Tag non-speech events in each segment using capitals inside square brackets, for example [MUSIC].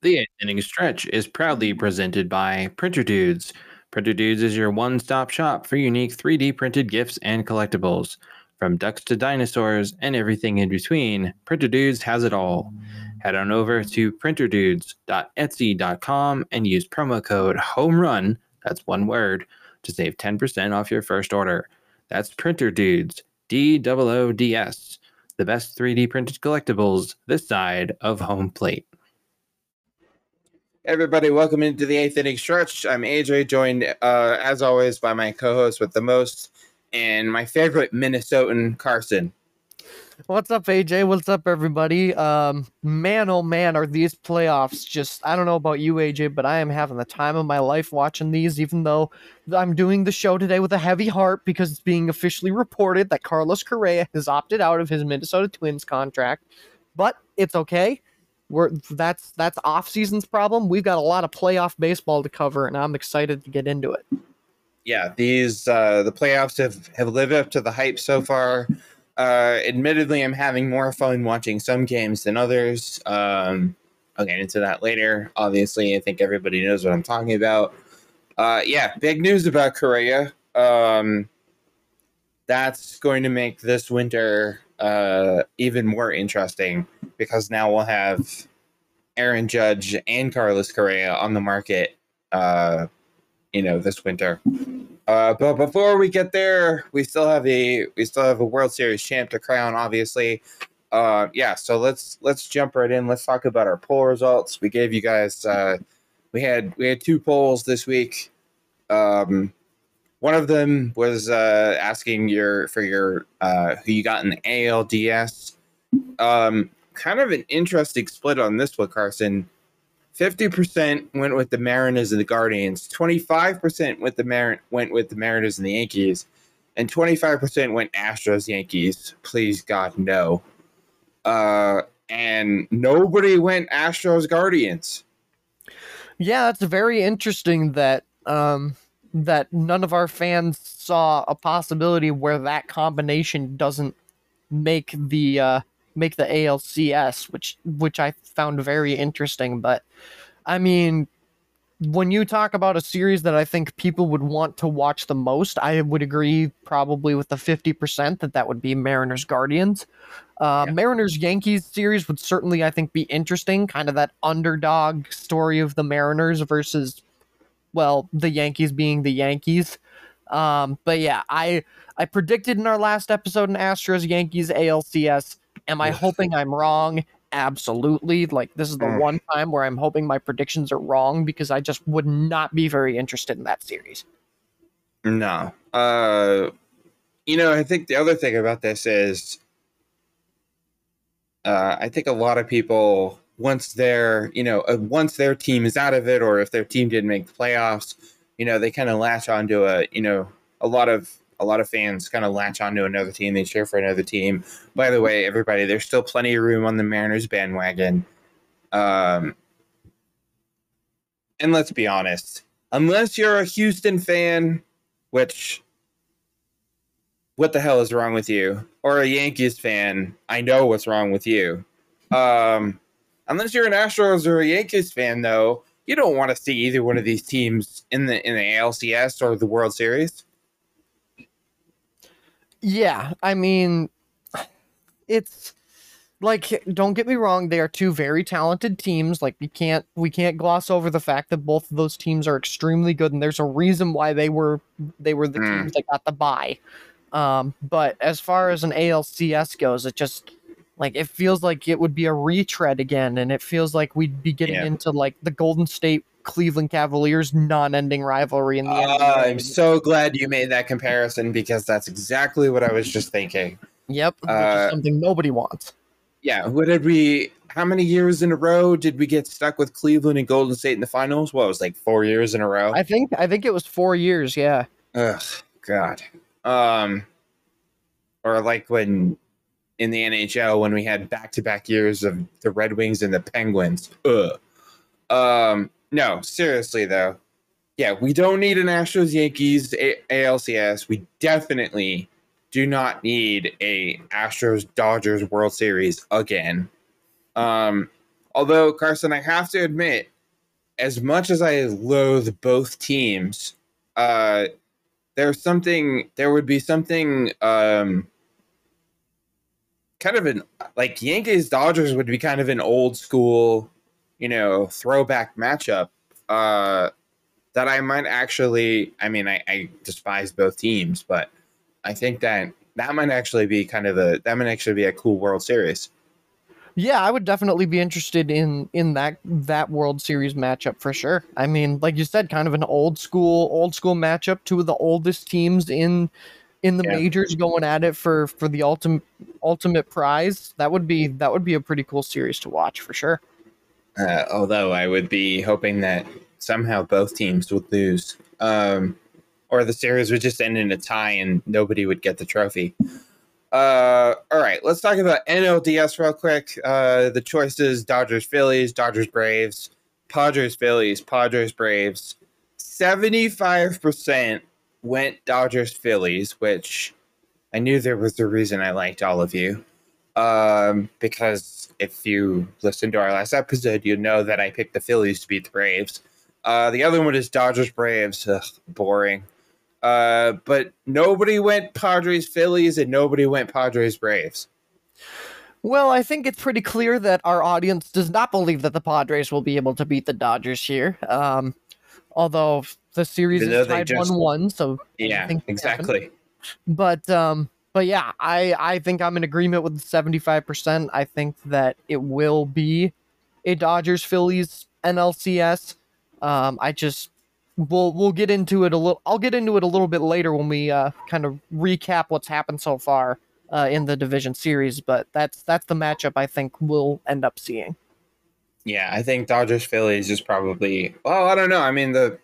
The eighth inning stretch is proudly presented by Printer Dudes. Printer Dudes is your one stop shop for unique 3D printed gifts and collectibles. From ducks to dinosaurs and everything in between, Printer Dudes has it all. Head on over to printerdudes.etsy.com and use promo code HOMERUN, that's one word, to save 10% off your first order. That's Printer Dudes, D O O D S, the best 3D printed collectibles this side of home plate. Everybody, welcome into the eighth inning stretch. I'm AJ, joined uh, as always by my co-host with the most and my favorite Minnesotan, Carson. What's up, AJ? What's up, everybody? Um, man, oh man, are these playoffs just? I don't know about you, AJ, but I am having the time of my life watching these. Even though I'm doing the show today with a heavy heart because it's being officially reported that Carlos Correa has opted out of his Minnesota Twins contract, but it's okay. We're that's that's off season's problem. We've got a lot of playoff baseball to cover, and I'm excited to get into it. Yeah, these uh, the playoffs have have lived up to the hype so far. Uh, admittedly, I'm having more fun watching some games than others. Um, I'll get into that later. Obviously, I think everybody knows what I'm talking about. Uh, yeah, big news about Correa. Um, that's going to make this winter uh, even more interesting because now we'll have Aaron Judge and Carlos Correa on the market, uh, you know, this winter. Uh, but before we get there, we still have a we still have a World Series champ to crown, obviously. Uh, yeah, so let's let's jump right in. Let's talk about our poll results. We gave you guys uh, we had we had two polls this week. Um, one of them was uh, asking your for your uh, who you got in the ALDS. Um, kind of an interesting split on this one, Carson. 50% went with the Mariners and the Guardians, 25% with the Mar- went with the Mariners and the Yankees, and 25% went Astros Yankees. Please God, no. Uh, and nobody went Astros Guardians. Yeah, that's very interesting that um, that none of our fans saw a possibility where that combination doesn't make the uh, make the ALCS, which which I found very interesting. But I mean, when you talk about a series that I think people would want to watch the most, I would agree probably with the 50% that that would be Mariners Guardians. Uh, yeah. Mariners Yankees series would certainly, I think, be interesting. Kind of that underdog story of the Mariners versus, well, the Yankees being the Yankees. Um, but yeah, I I predicted in our last episode in Astros Yankees ALCS Am I hoping I'm wrong? Absolutely. Like this is the mm. one time where I'm hoping my predictions are wrong because I just would not be very interested in that series. No. Uh you know, I think the other thing about this is uh I think a lot of people once their, you know, uh, once their team is out of it or if their team didn't make the playoffs, you know, they kind of latch onto a, you know, a lot of a lot of fans kind of latch onto another team. They cheer for another team. By the way, everybody, there's still plenty of room on the Mariners bandwagon. Um, and let's be honest, unless you're a Houston fan, which what the hell is wrong with you? Or a Yankees fan, I know what's wrong with you. Um, unless you're an Astros or a Yankees fan, though, you don't want to see either one of these teams in the in the ALCS or the World Series. Yeah, I mean, it's like don't get me wrong they are two very talented teams like we can't we can't gloss over the fact that both of those teams are extremely good and there's a reason why they were they were the mm. teams that got the bye um but as far as an ALCS goes it just like it feels like it would be a retread again and it feels like we'd be getting yeah. into like the Golden State Cleveland Cavaliers non-ending rivalry in the uh, NBA. I'm so glad you made that comparison because that's exactly what I was just thinking. Yep, uh, something nobody wants. Yeah, what did we? How many years in a row did we get stuck with Cleveland and Golden State in the finals? What was like four years in a row? I think I think it was four years. Yeah. Ugh, God. Um, or like when in the NHL when we had back-to-back years of the Red Wings and the Penguins. Ugh. Um, no, seriously though. Yeah, we don't need an Astros Yankees a- ALCS. We definitely do not need a Astros Dodgers World Series again. Um, although Carson, I have to admit, as much as I loathe both teams, uh, there's something. There would be something. Um, kind of an like Yankees Dodgers would be kind of an old school, you know, throwback matchup. Uh, that I might actually. I mean, I, I despise both teams, but I think that that might actually be kind of a that might actually be a cool World Series. Yeah, I would definitely be interested in in that that World Series matchup for sure. I mean, like you said, kind of an old school old school matchup. Two of the oldest teams in in the Yeah. majors going at it for for the ultimate ultimate prize. That would be that would be a pretty cool series to watch for sure. Uh, although I would be hoping that somehow both teams would lose, um, or the series would just end in a tie and nobody would get the trophy. Uh, all right, let's talk about NLDS real quick. Uh, the choices: Dodgers, Phillies, Dodgers, Braves, Padres, Phillies, Padres, Braves. Seventy-five percent went Dodgers, Phillies, which I knew there was a reason I liked all of you um, because if you listened to our last episode, you know that I picked the Phillies to beat the Braves. Uh, the other one is Dodgers Braves. Ugh, boring. Uh, but nobody went Padres Phillies and nobody went Padres Braves. Well, I think it's pretty clear that our audience does not believe that the Padres will be able to beat the Dodgers here. Um, although the series is tied just- one-one, so Yeah, exactly. but um but yeah i i think i'm in agreement with 75% i think that it will be a dodgers phillies nlcs um i just we'll we'll get into it a little i'll get into it a little bit later when we uh kind of recap what's happened so far uh in the division series but that's that's the matchup i think we'll end up seeing Yeah, I think Dodgers Phillies is probably. Well, I don't know. I mean the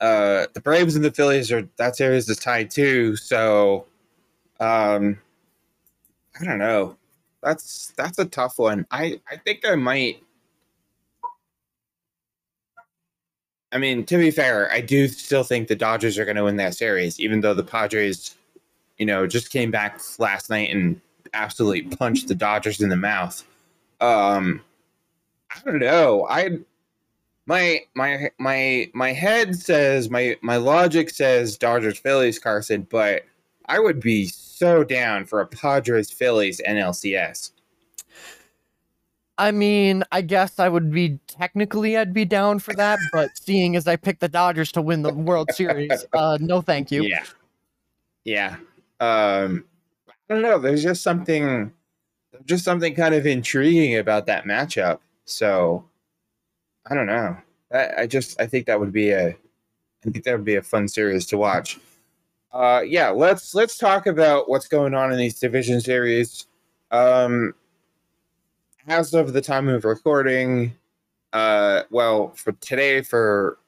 uh the Braves and the Phillies are that series is tied too. So, um, I don't know. That's that's a tough one. I I think I might. I mean, to be fair, I do still think the Dodgers are going to win that series, even though the Padres, you know, just came back last night and absolutely punched the Dodgers in the mouth. Um, I don't know. I my my my my head says my my logic says Dodgers Phillies Carson, but I would be so down for a Padres Phillies NLCS. I mean, I guess I would be technically I'd be down for that, but seeing as I picked the Dodgers to win the World Series, uh, no, thank you. Yeah. Yeah. Um I don't know. There's just something just something kind of intriguing about that matchup. So I don't know. I, I just I think that would be a I think that would be a fun series to watch. Uh yeah, let's let's talk about what's going on in these division series. Um as of the time of recording, uh well for today for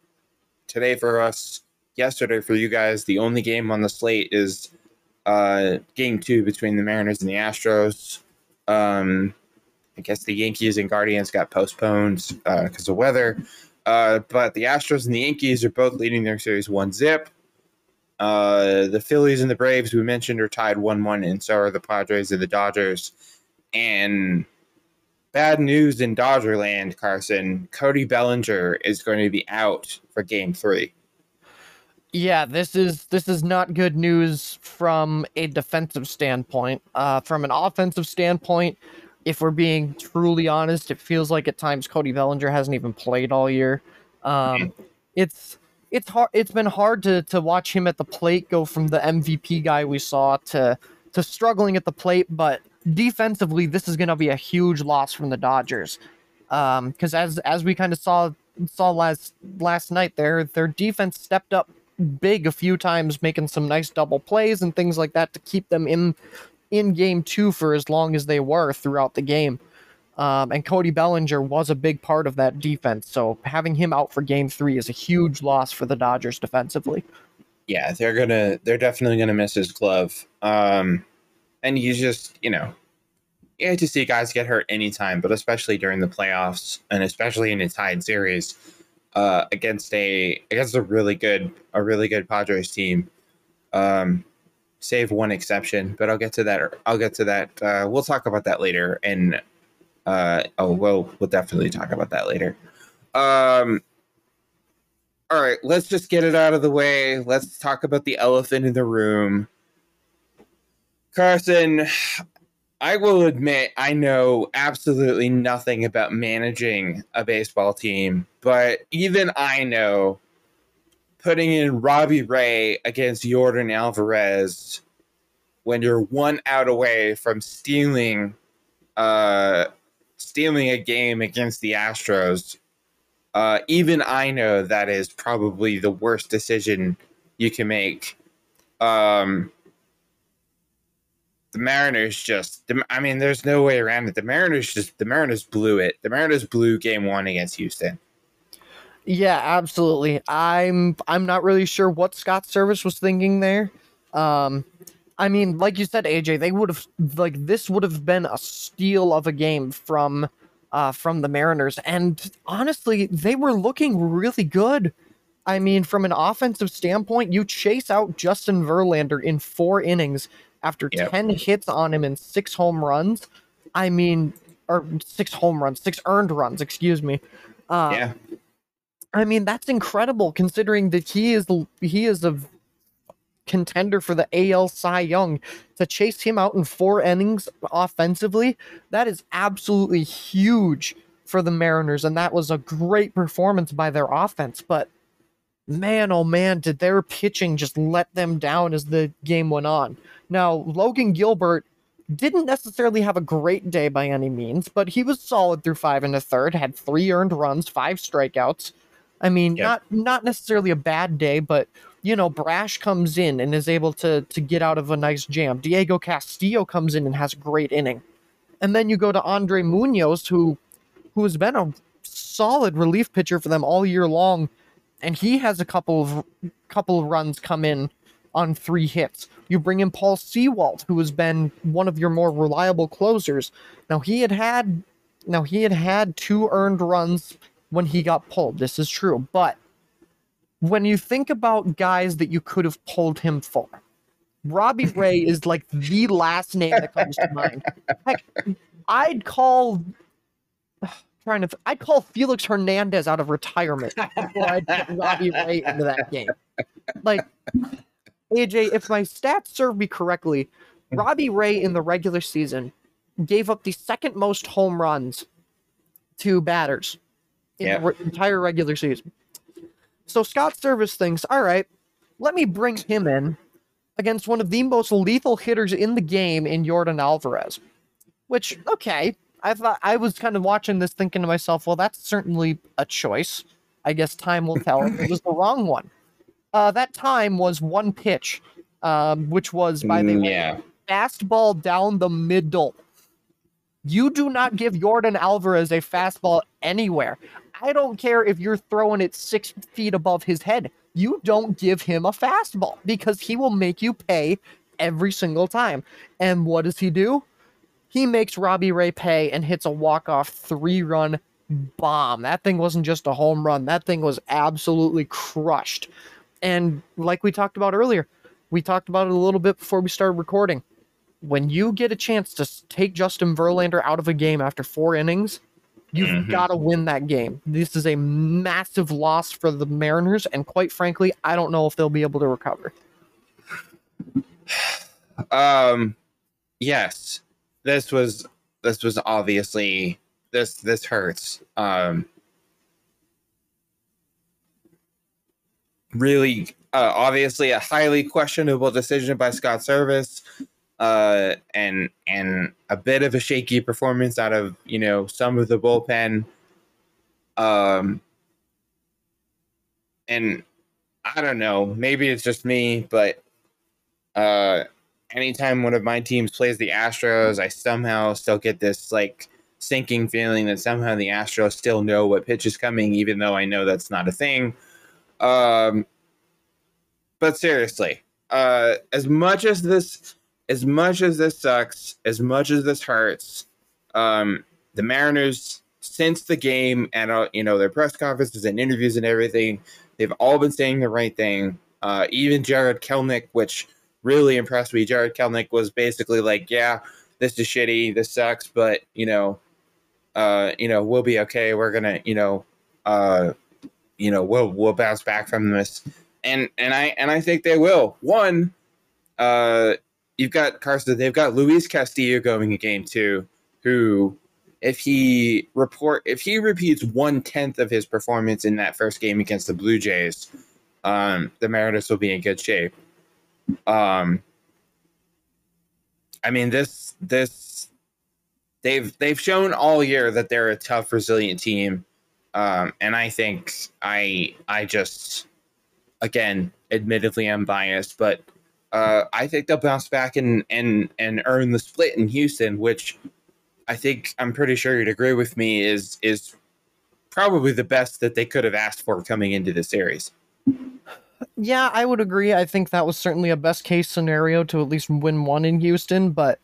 today for us yesterday for you guys, the only game on the slate is uh, game two between the Mariners and the Astros. Um, I guess the Yankees and Guardians got postponed because of weather. Uh, but the Astros and the Yankees are both leading their series one zip. Uh, the Phillies and the Braves, we mentioned, are tied 1 1, and so are the Padres and the Dodgers. And bad news in Dodgerland, Carson. Cody Bellinger is going to be out for game three. Yeah, this is this is not good news from a defensive standpoint. Uh, from an offensive standpoint, if we're being truly honest, it feels like at times Cody Bellinger hasn't even played all year. Um, it's it's hard. It's been hard to to watch him at the plate go from the MVP guy we saw to to struggling at the plate. But defensively, this is going to be a huge loss from the Dodgers. Because as as we kind of saw saw last last night, their their defense stepped up big a few times, making some nice double plays and things like that to keep them in in game two for as long as they were throughout the game. Um, and Cody Bellinger was a big part of that defense. So having him out for game three is a huge loss for the Dodgers defensively. yeah, they're gonna they're definitely gonna miss his glove. Um and you just, you know, you hate to see guys get hurt anytime, but especially during the playoffs and especially in a tied series uh against a against a really good a really good Padres team. Um save one exception, but I'll get to that I'll get to that uh we'll talk about that later and Uh, oh, well, we'll definitely talk about that later. Um, all right, let's just get it out of the way. Let's talk about the elephant in the room. Carson, I will admit I know absolutely nothing about managing a baseball team, but even I know putting in Robbie Ray against Yordan Alvarez when you're one out away from stealing uh stealing a game against the Astros uh, even I know that is probably the worst decision you can make. Um, the Mariners just, I mean, there's no way around it. The Mariners just, the Mariners blew it. The Mariners blew game one against Houston. Yeah, absolutely. I'm I'm not really sure what Scott Servais was thinking there. Um, I mean, like you said, AJ, they would have like this would have been a steal of a game from uh, from the Mariners. And honestly, they were looking really good. I mean, from an offensive standpoint, you chase out Justin Verlander in four innings after yep. 10 hits on him and six home runs. I mean, or six home runs, six earned runs, excuse me. Uh, yeah. I mean, that's incredible considering that he is he is a contender for the AL Cy Young to chase him out in four innings offensively, that is absolutely huge for the Mariners. And that was a great performance by their offense. But man, oh man, did their pitching just let them down as the game went on. Now, Logan Gilbert didn't necessarily have a great day by any means, but he was solid through five and a third, had three earned runs, five strikeouts. I mean, yep. not not necessarily a bad day, but you know, Brash comes in and is able to to get out of a nice jam. Diego Castillo comes in and has a great inning. And then you go to Andre Munoz, who who has been a solid relief pitcher for them all year long, and he has a couple of couple of runs come in on three hits. You bring in Paul Sewald, who has been one of your more reliable closers. Now he had had now he had had two earned runs when he got pulled. This is true, but when you think about guys that you could have pulled him for, Robbie [LAUGHS] Ray is like the last name that comes to mind. Heck, I'd call [SIGHS] trying to I'd call Felix Hernandez out of retirement before I'd get Robbie Ray into that game. Like AJ, if my stats serve me correctly, Robbie Ray in the regular season gave up the second most home runs to batters in yeah. the re- entire regular season. So Scott Servais thinks, all right, let me bring him in against one of the most lethal hitters in the game in Yordan Alvarez. Which, okay, I thought I was kind of watching this thinking to myself, well, that's certainly a choice. I guess time will tell if it was the wrong one. Uh, that time was one pitch, um, which was by the way, yeah. fastball down the middle. You do not give Yordan Alvarez a fastball anywhere. I don't care if you're throwing it six feet above his head. You don't give him a fastball because he will make you pay every single time. And what does he do? He makes Robbie Ray pay and hits a walk-off three-run bomb. That thing wasn't just a home run. That thing was absolutely crushed. And like we talked about earlier, we talked about it a little bit before we started recording. When you get a chance to take Justin Verlander out of a game after four innings, You've mm-hmm. got to win that game. This is a massive loss for the Mariners, and quite frankly, I don't know if they'll be able to recover. [SIGHS] Um, yes, this was this was obviously this this hurts. Um, really, uh, obviously, a highly questionable decision by Scott Servais uh, and and a bit of a shaky performance out of you know some of the bullpen. Um, and I don't know, maybe it's just me, but uh, anytime one of my teams plays the Astros, I somehow still get this like sinking feeling that somehow the Astros still know what pitch is coming, even though I know that's not a thing. Um, but seriously, uh, as much as this as much as this sucks, as much as this hurts, um, the Mariners since the game and uh, you know their press conferences and interviews and everything, they've all been saying the right thing. Uh, even Jarred Kelenic, which really impressed me. Jarred Kelenic was basically like, "Yeah, this is shitty, this sucks, but you know, uh, you know, we'll be okay. We're gonna, you know, uh, you know, we'll we'll bounce back from this, and and I and I think they will. One, uh, you've got Carson. They've got Luis Castillo going in game two, who, if he report if he repeats one tenth of his performance in that first game against the Blue Jays, um, the Mariners will be in good shape. Um, I mean this this they've they've shown all year that they're a tough, resilient team, um, and I think I I just again, admittedly, I'm biased, but uh, I think they'll bounce back and and and earn the split in Houston, which I think I'm pretty sure you'd agree with me is is probably the best that they could have asked for coming into the series. Yeah, I would agree. I think that was certainly a best case scenario to at least win one in Houston, but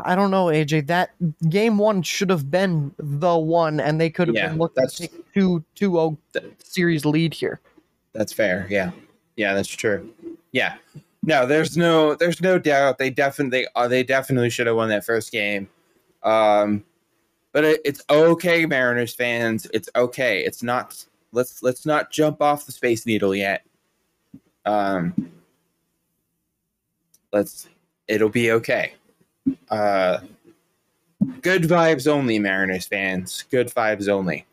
I don't know, AJ. That game one should have been the one, and they could have Yeah, been looking to take two two zero series lead here. That's fair. Yeah. Yeah, that's true. Yeah. No, there's no there's no doubt they definitely uh, they definitely should have won that first game. Um but it, it's okay Mariners fans, it's okay. It's not let's let's not jump off the space needle yet. Um let's it'll be okay. Uh good vibes only Mariners fans. Good vibes only.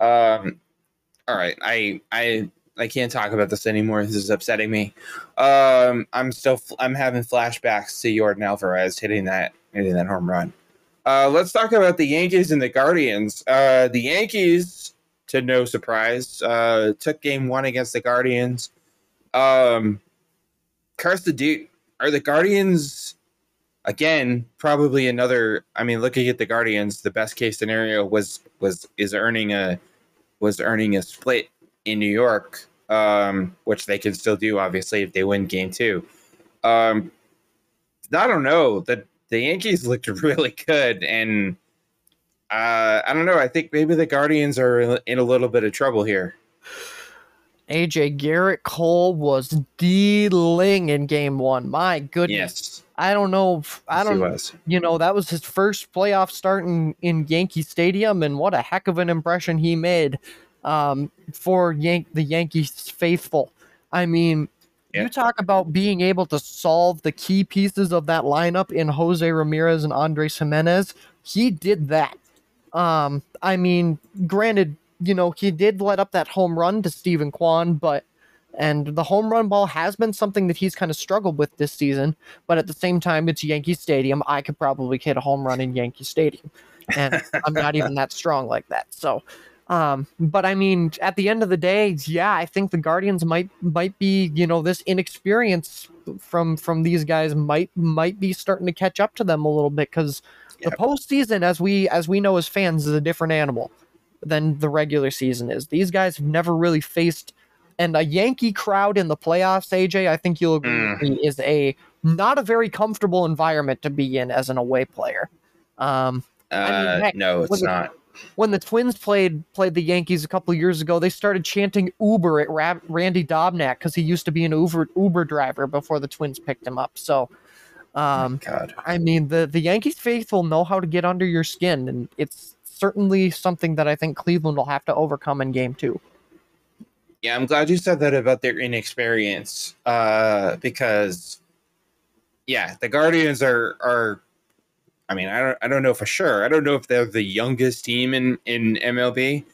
Um all right, I I I can't talk about this anymore. This is upsetting me. Um, I'm still I'm having flashbacks to Yordan Alvarez hitting that hitting that home run. Uh, let's talk about the Yankees and the Guardians. Uh, the Yankees, to no surprise, uh, took Game One against the Guardians. Um, the dude! are the Guardians again probably another? I mean, looking at the Guardians, the best case scenario was was is earning a was earning a split in New York, um, which they can still do, obviously, if they win game two. Um, I don't know. The, the Yankees [LAUGHS] looked really good. And uh, I don't know. I think maybe the Guardians are in a little bit of trouble here. AJ Gerrit Cole was dealing in game one. My goodness. Yes. I don't know. if- I don't was. you know, that was his first playoff start in, in Yankee Stadium, and what a heck of an impression he made um, for Yank the Yankees faithful. I mean, Yeah. you talk about being able to solve the key pieces of that lineup in Jose Ramirez and Andres Gimenez. He did that. Um, I mean, granted, you know, he did let up that home run to Steven Kwan, but and the home run ball has been something that he's kind of struggled with this season. But at the same time, it's Yankee Stadium. I could probably hit a home run in Yankee Stadium, and I'm not even that strong like that. So, um, but I mean, at the end of the day, yeah, I think the Guardians might might be, you know, this inexperience from from these guys might might be starting to catch up to them a little bit because the postseason, as we as we know as fans, is a different animal than the regular season is. These guys have never really faced and a Yankee crowd in the playoffs, AJ, I think you'll agree with me, is a not a very comfortable environment to be in as an away player. Um, Uh, heck, no, it's was it- not. When the Twins played played the Yankees a couple years ago, they started chanting Uber at Ra- Randy Dobnak because he used to be an Uber Uber driver before the Twins picked him up. So, um, God. I mean, the the Yankees faithful know how to get under your skin, and it's certainly something that I think Cleveland will have to overcome in Game Two. Yeah, I'm glad you said that about their inexperience. Uh, because yeah, the Guardians are are I mean, I don't I don't know for sure. I don't know if they're the youngest team in in MLB.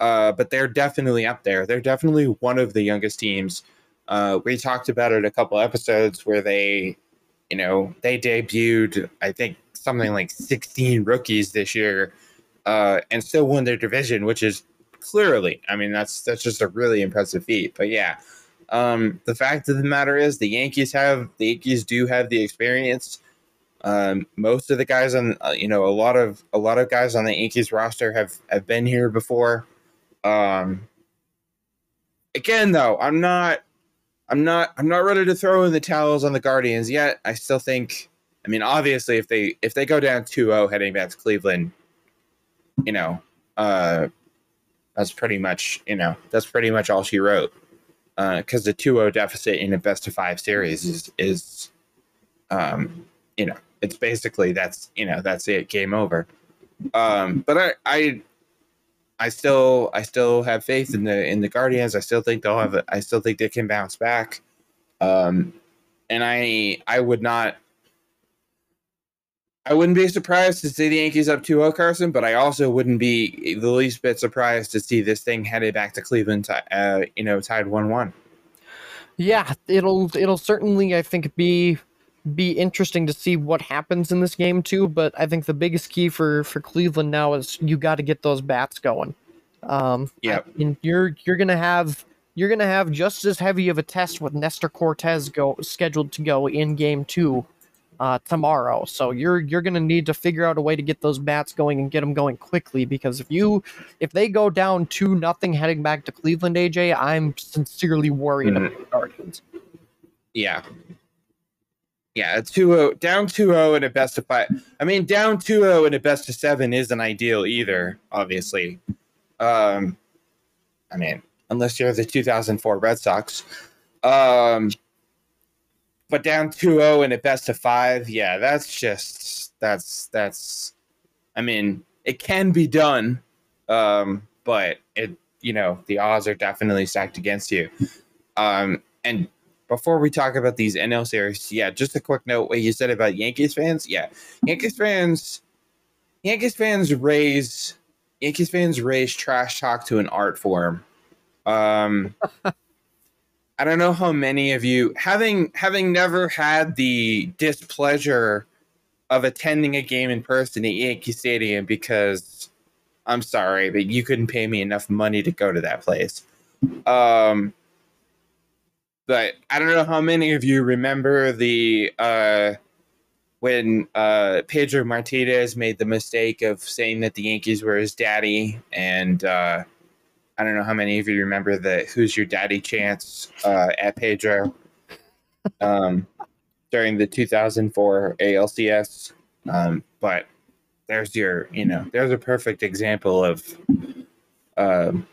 Uh, but they're definitely up there. They're definitely one of the youngest teams. Uh, we talked about it a couple episodes where they, you know, they debuted I think something like 16 rookies this year, uh, and still won their division, which is clearly i mean that's that's just a really impressive feat but yeah um the fact of the matter is the yankees have the yankees do have the experience um most of the guys on uh, you know a lot of a lot of guys on the yankees roster have have been here before. Um again though i'm not i'm not i'm not ready to throw in the towels on the guardians yet. I still think i mean obviously if they if they go down 2-0 heading back to cleveland you know uh that's pretty much you know that's pretty much all she wrote. Because the 2-0 deficit in a best of five series is is um you know it's basically that's you know that's it game over Um, but I, I, I still, I still have faith in the in the Guardians. I still think they'll have. A, I still think they can bounce back. Um, and I, I would not. I wouldn't be surprised to see the Yankees up 2-0 Carson, but I also wouldn't be the least bit surprised to see this thing headed back to Cleveland, uh, you know, tied 1-1. Yeah, it'll it'll certainly I think be be interesting to see what happens in this game too. But I think the biggest key for for Cleveland now is you got to get those bats going. Um, yeah, and you're you're gonna have you're gonna have just as heavy of a test with Nestor Cortes go scheduled to go in game two uh, tomorrow. So you're you're gonna need to figure out a way to get those bats going and get them going quickly because if you if they go down two nothing heading back to Cleveland, AJ, I'm sincerely worried mm-hmm. about the Guardians. Yeah, yeah, 2-0, down 2-0 in a best of five. I mean, down 2-0 in a best of seven isn't ideal either, obviously. Um, I mean, unless you're the 2004 Red Sox. Um, but down 2-0 in a best of five, yeah, that's just that's that's. I mean, it can be done, um, but it you know the odds are definitely stacked against you. Um, and before we talk about these NL series, yeah, just a quick note what you said about Yankees fans. Yeah, Yankees fans, Yankees fans raise Yankees fans raise trash talk to an art form. Um, [LAUGHS] I don't know how many of you having having never had the displeasure of attending a game in person at Yankee Stadium because I'm sorry, but you couldn't pay me enough money to go to that place. Um, but I don't know how many of you remember the uh, when uh, Pedro Martinez made the mistake of saying that the Yankees were his daddy, and uh, I don't know how many of you remember the "Who's Your Daddy" chants uh, at Pedro um, during the 2004 ALCS. Um, but there's your, you know, there's a perfect example of um,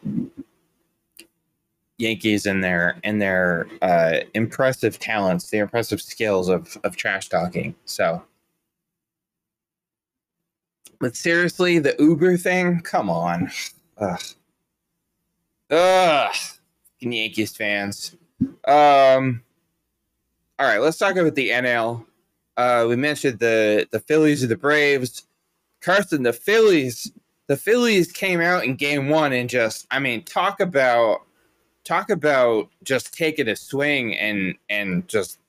Yankees and their and their uh, impressive talents, the impressive skills of of trash talking. So, but seriously, the Uber thing, come on, ugh, ugh, Yankees fans. Um, all right, let's talk about the NL. Uh, we mentioned the the Phillies and the Braves. Carson, the Phillies, the Phillies came out in Game One and just, I mean, talk about talk about just taking a swing and and just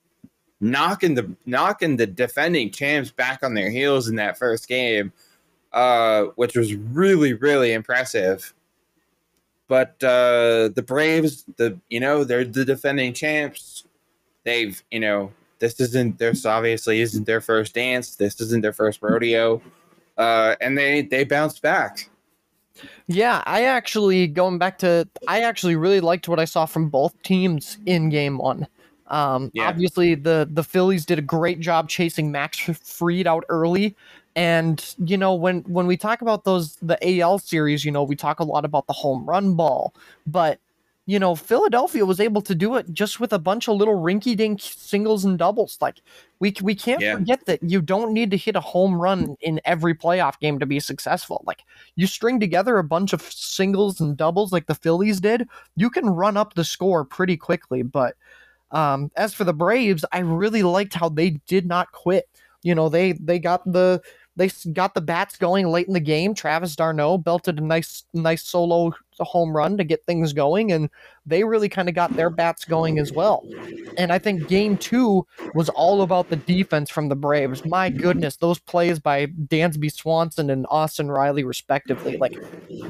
knocking the knocking the defending champs back on their heels in that first game, uh, which was really really impressive. But uh, the Braves, the you know they're the defending champs. They've you know this isn't this obviously isn't their first dance. This isn't their first rodeo, uh, and they they bounced back. Yeah, I actually going back to I actually really liked what I saw from both teams in game one. Um, yeah. Obviously, the the Phillies did a great job chasing Max Fried out early, and you know when when we talk about those the AL series, you know we talk a lot about the home run ball, but you know, Philadelphia was able to do it just with a bunch of little rinky dink singles and doubles. Like we we can't yeah. forget that you don't need to hit a home run in every playoff game to be successful. Like you string together a bunch of singles and doubles like the Phillies did, you can run up the score pretty quickly. But um, as for the Braves, I really liked how they did not quit. You know, they they got the they got the bats going late in the game. Travis d'Arnaud belted a nice, nice solo home run to get things going, and they really kind of got their bats going as well. And I think game two was all about the defense from the Braves. My goodness, those plays by Dansby Swanson and Austin Riley, respectively. Like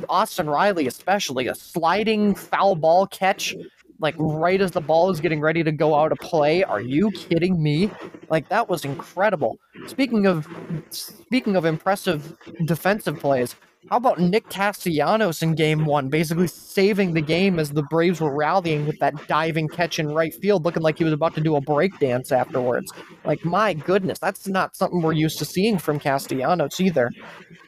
Austin Riley, especially a sliding foul ball catch like right as the ball is getting ready to go out of play. Are you kidding me? Like that was incredible. Speaking of speaking of impressive defensive plays, how about Nick Castellanos in game one, basically saving the game as the Braves were rallying with that diving catch in right field, looking like he was about to do a breakdance afterwards. Like, my goodness, that's not something we're used to seeing from Castellanos either.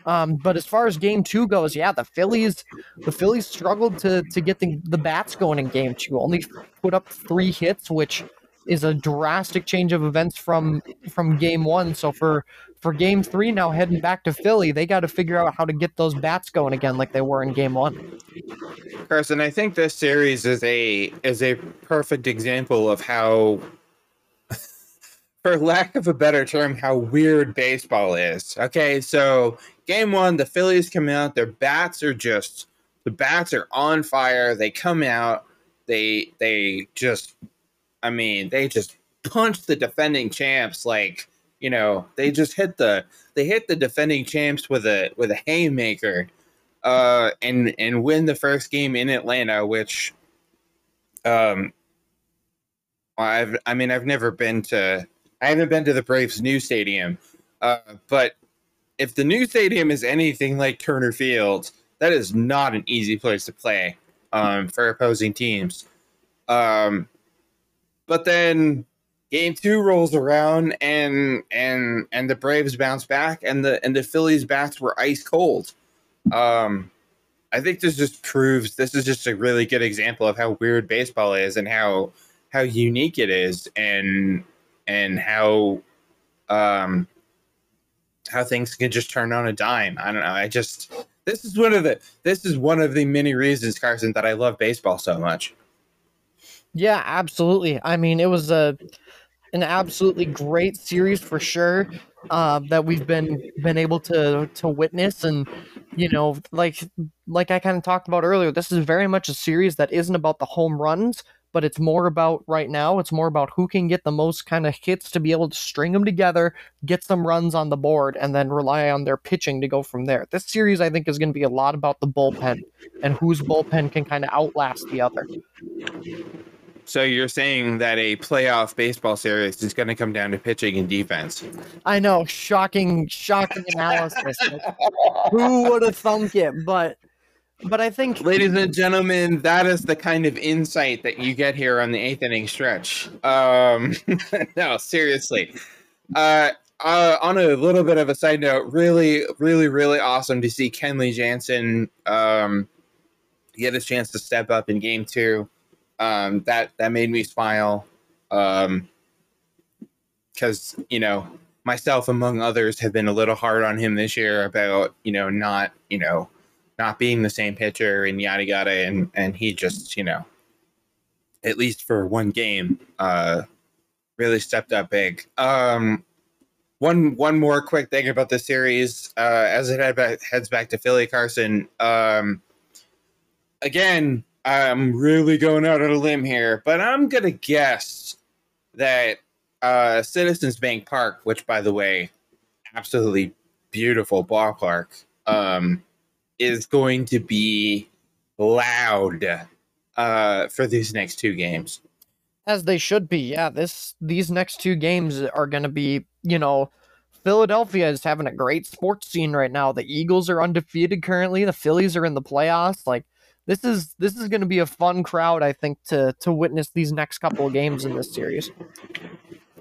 Um, but as far as game two goes, yeah, the Phillies, the Phillies struggled to to get the, the bats going in game two. Only put up three hits, which is a drastic change of events from from game one. So for for game three now heading back to Philly, they got to figure out how to get those bats going again like they were in game one. Carson, I think this series is a is a perfect example of how [LAUGHS] for lack of a better term, how weird baseball is. Okay, so game one, the Phillies come out, their bats are just the bats are on fire. They come out, they they just I mean, they just punch the defending champs like, you know, they just hit the they hit the defending champs with a with a haymaker uh and and win the first game in Atlanta, which um I've I mean I've never been to I haven't been to the Braves new stadium. Uh but if the new stadium is anything like Turner Field, that is not an easy place to play um for opposing teams. Um but then game two rolls around and and and the Braves bounce back and the and the Phillies bats were ice cold. Um I think this just proves this is just a really good example of how weird baseball is and how how unique it is and and how um how things can just turn on a dime. I don't know. I just this is one of the this is one of the many reasons Carson that I love baseball so much. Yeah, absolutely. I mean, it was a an absolutely great series for sure uh, that we've been been able to to witness. And you know like like I kind of talked about earlier this is very much a series that isn't about the home runs but it's more about right now it's more about who can get the most kind of hits to be able to string them together get some runs on the board and then rely on their pitching to go from there. This series I think is going to be a lot about the bullpen and whose bullpen can kind of outlast the other So you're saying that a playoff baseball series is going to come down to pitching and defense? I know, shocking, shocking analysis. Who would have thunk it? But, but I think, Ladies and gentlemen, that is the kind of insight that you get here on the eighth inning stretch. Um, [LAUGHS] no, seriously. Uh, uh, on a little bit of a side note, really, really, really awesome to see Kenley Jansen um, get his chance to step up in game two. Um, that that made me smile. Um, because you know myself among others have been a little hard on him this year about you know not you know not being the same pitcher and yada yada and and he just you know at least for one game uh really stepped up big um one one more quick thing about the series uh as it heads back to philly carson um again i'm really going out on a limb here but i'm gonna guess that uh citizens bank park which by the way absolutely beautiful ballpark um is going to be loud uh, for these next two games. as they should be, yeah, this these next two games are to be, you know, Philadelphia is having a great sports scene right now. The Eagles are undefeated currently. The Phillies are in the playoffs. Like this is this is going to be a fun crowd, I think, to to witness these next couple of games in this series.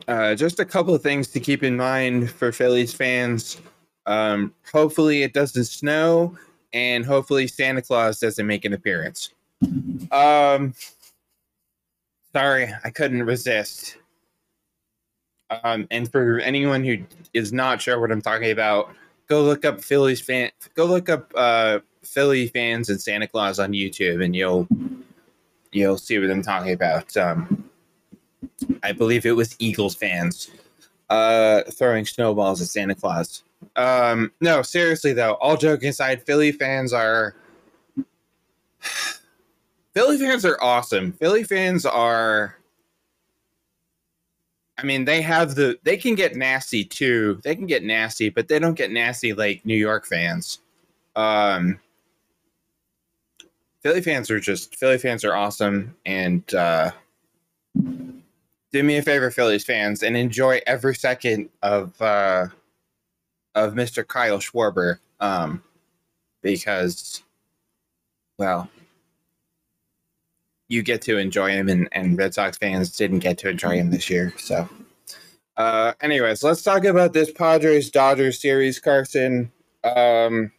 Uh, just a couple of things to keep in mind for Phillies fans. Um, hopefully, it doesn't snow, and hopefully, Santa Claus doesn't make an appearance. Um, sorry, I couldn't resist. Um, and for anyone who is not sure what I'm talking about, go look up Phillies fan. Go look up uh, Philly fans and Santa Claus on YouTube, and you'll you'll see what I'm talking about. Um, I believe it was Eagles fans uh, throwing snowballs at Santa Claus. Um, no, seriously though, all joking aside, Philly fans are [SIGHS] Philly fans are awesome. Philly fans are I mean, they have the they can get nasty too. They can get nasty, but they don't get nasty like New York fans. Um Philly fans are just Philly fans are awesome and uh do me a favor, Phillies fans, and enjoy every second of uh of Mr. Kyle Schwarber. Um because well you get to enjoy him and, and Red Sox fans didn't get to enjoy him this year. So uh anyways, let's talk about this Padres Dodgers series, Carson. Um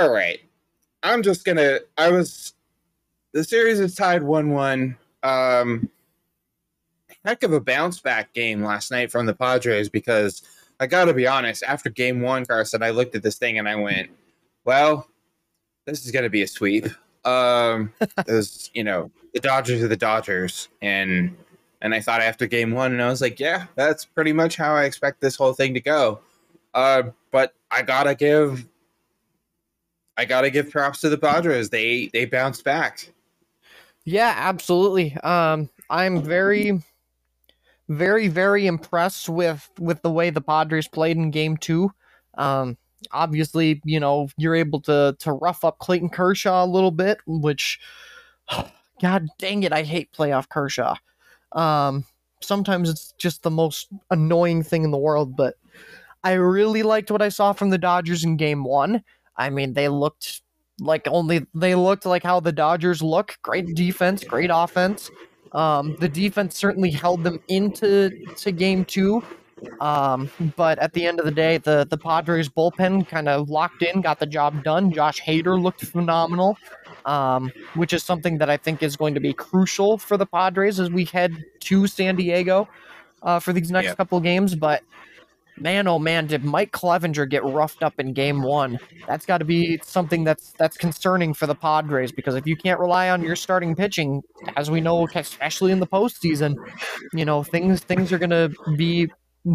all right. I'm just gonna I was the series is tied one one. um, heck of a bounce back game last night from the Padres because I got to be honest, after game one, Carson, I looked at this thing and I went, well, this is going to be a sweep. Um, [LAUGHS] was, you know, the Dodgers are the Dodgers. And, and I thought after game one, and I was like, yeah, that's pretty much how I expect this whole thing to go. Uh, but I gotta give, I gotta give props to the Padres. They they bounced back. Yeah, absolutely. Um, I'm very, very, very impressed with with the way the Padres played in Game Two. Um, obviously, you know, you're able to to rough up Clayton Kershaw a little bit, which, [SIGHS] God dang it, I hate playoff Kershaw. Um, sometimes it's just the most annoying thing in the world, but I really liked what I saw from the Dodgers in Game One. I mean, they looked like only they looked like how the Dodgers look. Great defense, great offense. Um, the defense certainly held them into to game two. Um, but at the end of the day, the the Padres bullpen kind of locked in, got the job done. Josh Hader looked phenomenal, um, which is something that I think is going to be crucial for the Padres as we head to San Diego uh, for these next Yeah. couple of games. But man, oh man, did Mike Clevinger get roughed up in Game One? That's got to be something that's that's concerning for the Padres because if you can't rely on your starting pitching, as we know, especially in the postseason, you know things things are gonna be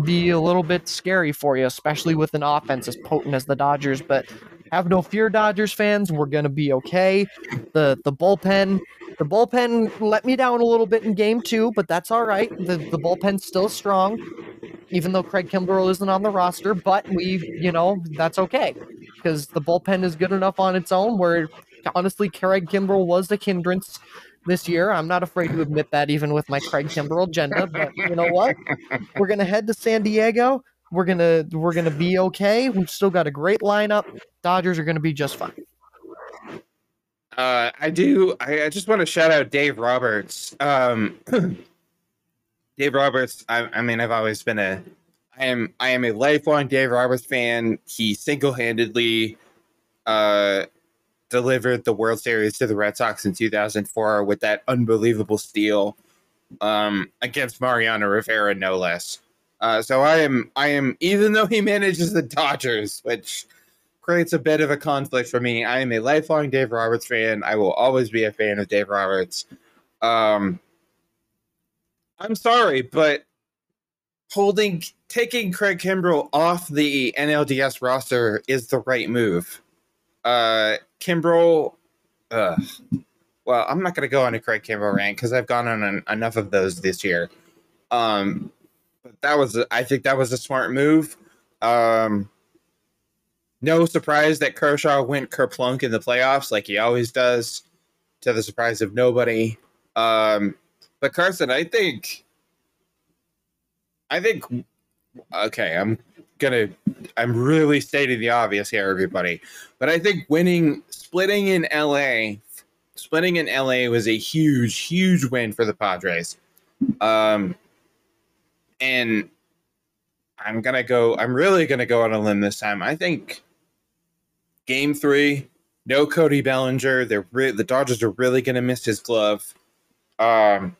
be a little bit scary for you, especially with an offense as potent as the Dodgers. But have no fear, Dodgers fans. We're gonna be okay. The the bullpen. The bullpen let me down a little bit in game two, but that's all right. The the bullpen's still strong, even though Craig Kimbrel isn't on the roster. But we, you know, that's okay because the bullpen is good enough on its own. Where honestly, Craig Kimbrel was the hindrance this year. I'm not afraid to admit that, even with my Craig Kimbrel agenda. But you know what? We're gonna head to San Diego. We're gonna we're gonna be okay. We've still got a great lineup. Dodgers are gonna be just fine. Uh, I do. I, I just want to shout out Dave Roberts. Um, [CLEARS THROAT] Dave Roberts. I, I mean, I've always been a. I am. I am a lifelong Dave Roberts fan. He single-handedly uh, delivered the World Series to the Red Sox in 2004 with that unbelievable steal um, against Mariano Rivera, no less. Uh, so I am. I am. Even though he manages the Dodgers, which creates a bit of a conflict for me. I am a lifelong Dave Roberts fan. I will always be a fan of Dave Roberts. Um, I'm sorry, but holding taking Craig Kimbrel off the NLDS roster is the right move. Uh, Kimbrel, uh, well, I'm not going to go on a Craig Kimbrel rant because I've gone on an, enough of those this year. Um, but that was, I think that was a smart move. Um, no surprise that Kershaw went kerplunk in the playoffs like he always does, to the surprise of nobody. Um, but Carson, I think, I think, okay, I'm gonna, I'm really stating the obvious here, everybody, but I think winning, splitting in LA, splitting in LA was a huge, huge win for the Padres. Um, and I'm gonna go. I'm really gonna go on a limb this time. I think Game three, no Cody Bellinger. They're re- the Dodgers are really gonna miss his glove. Um,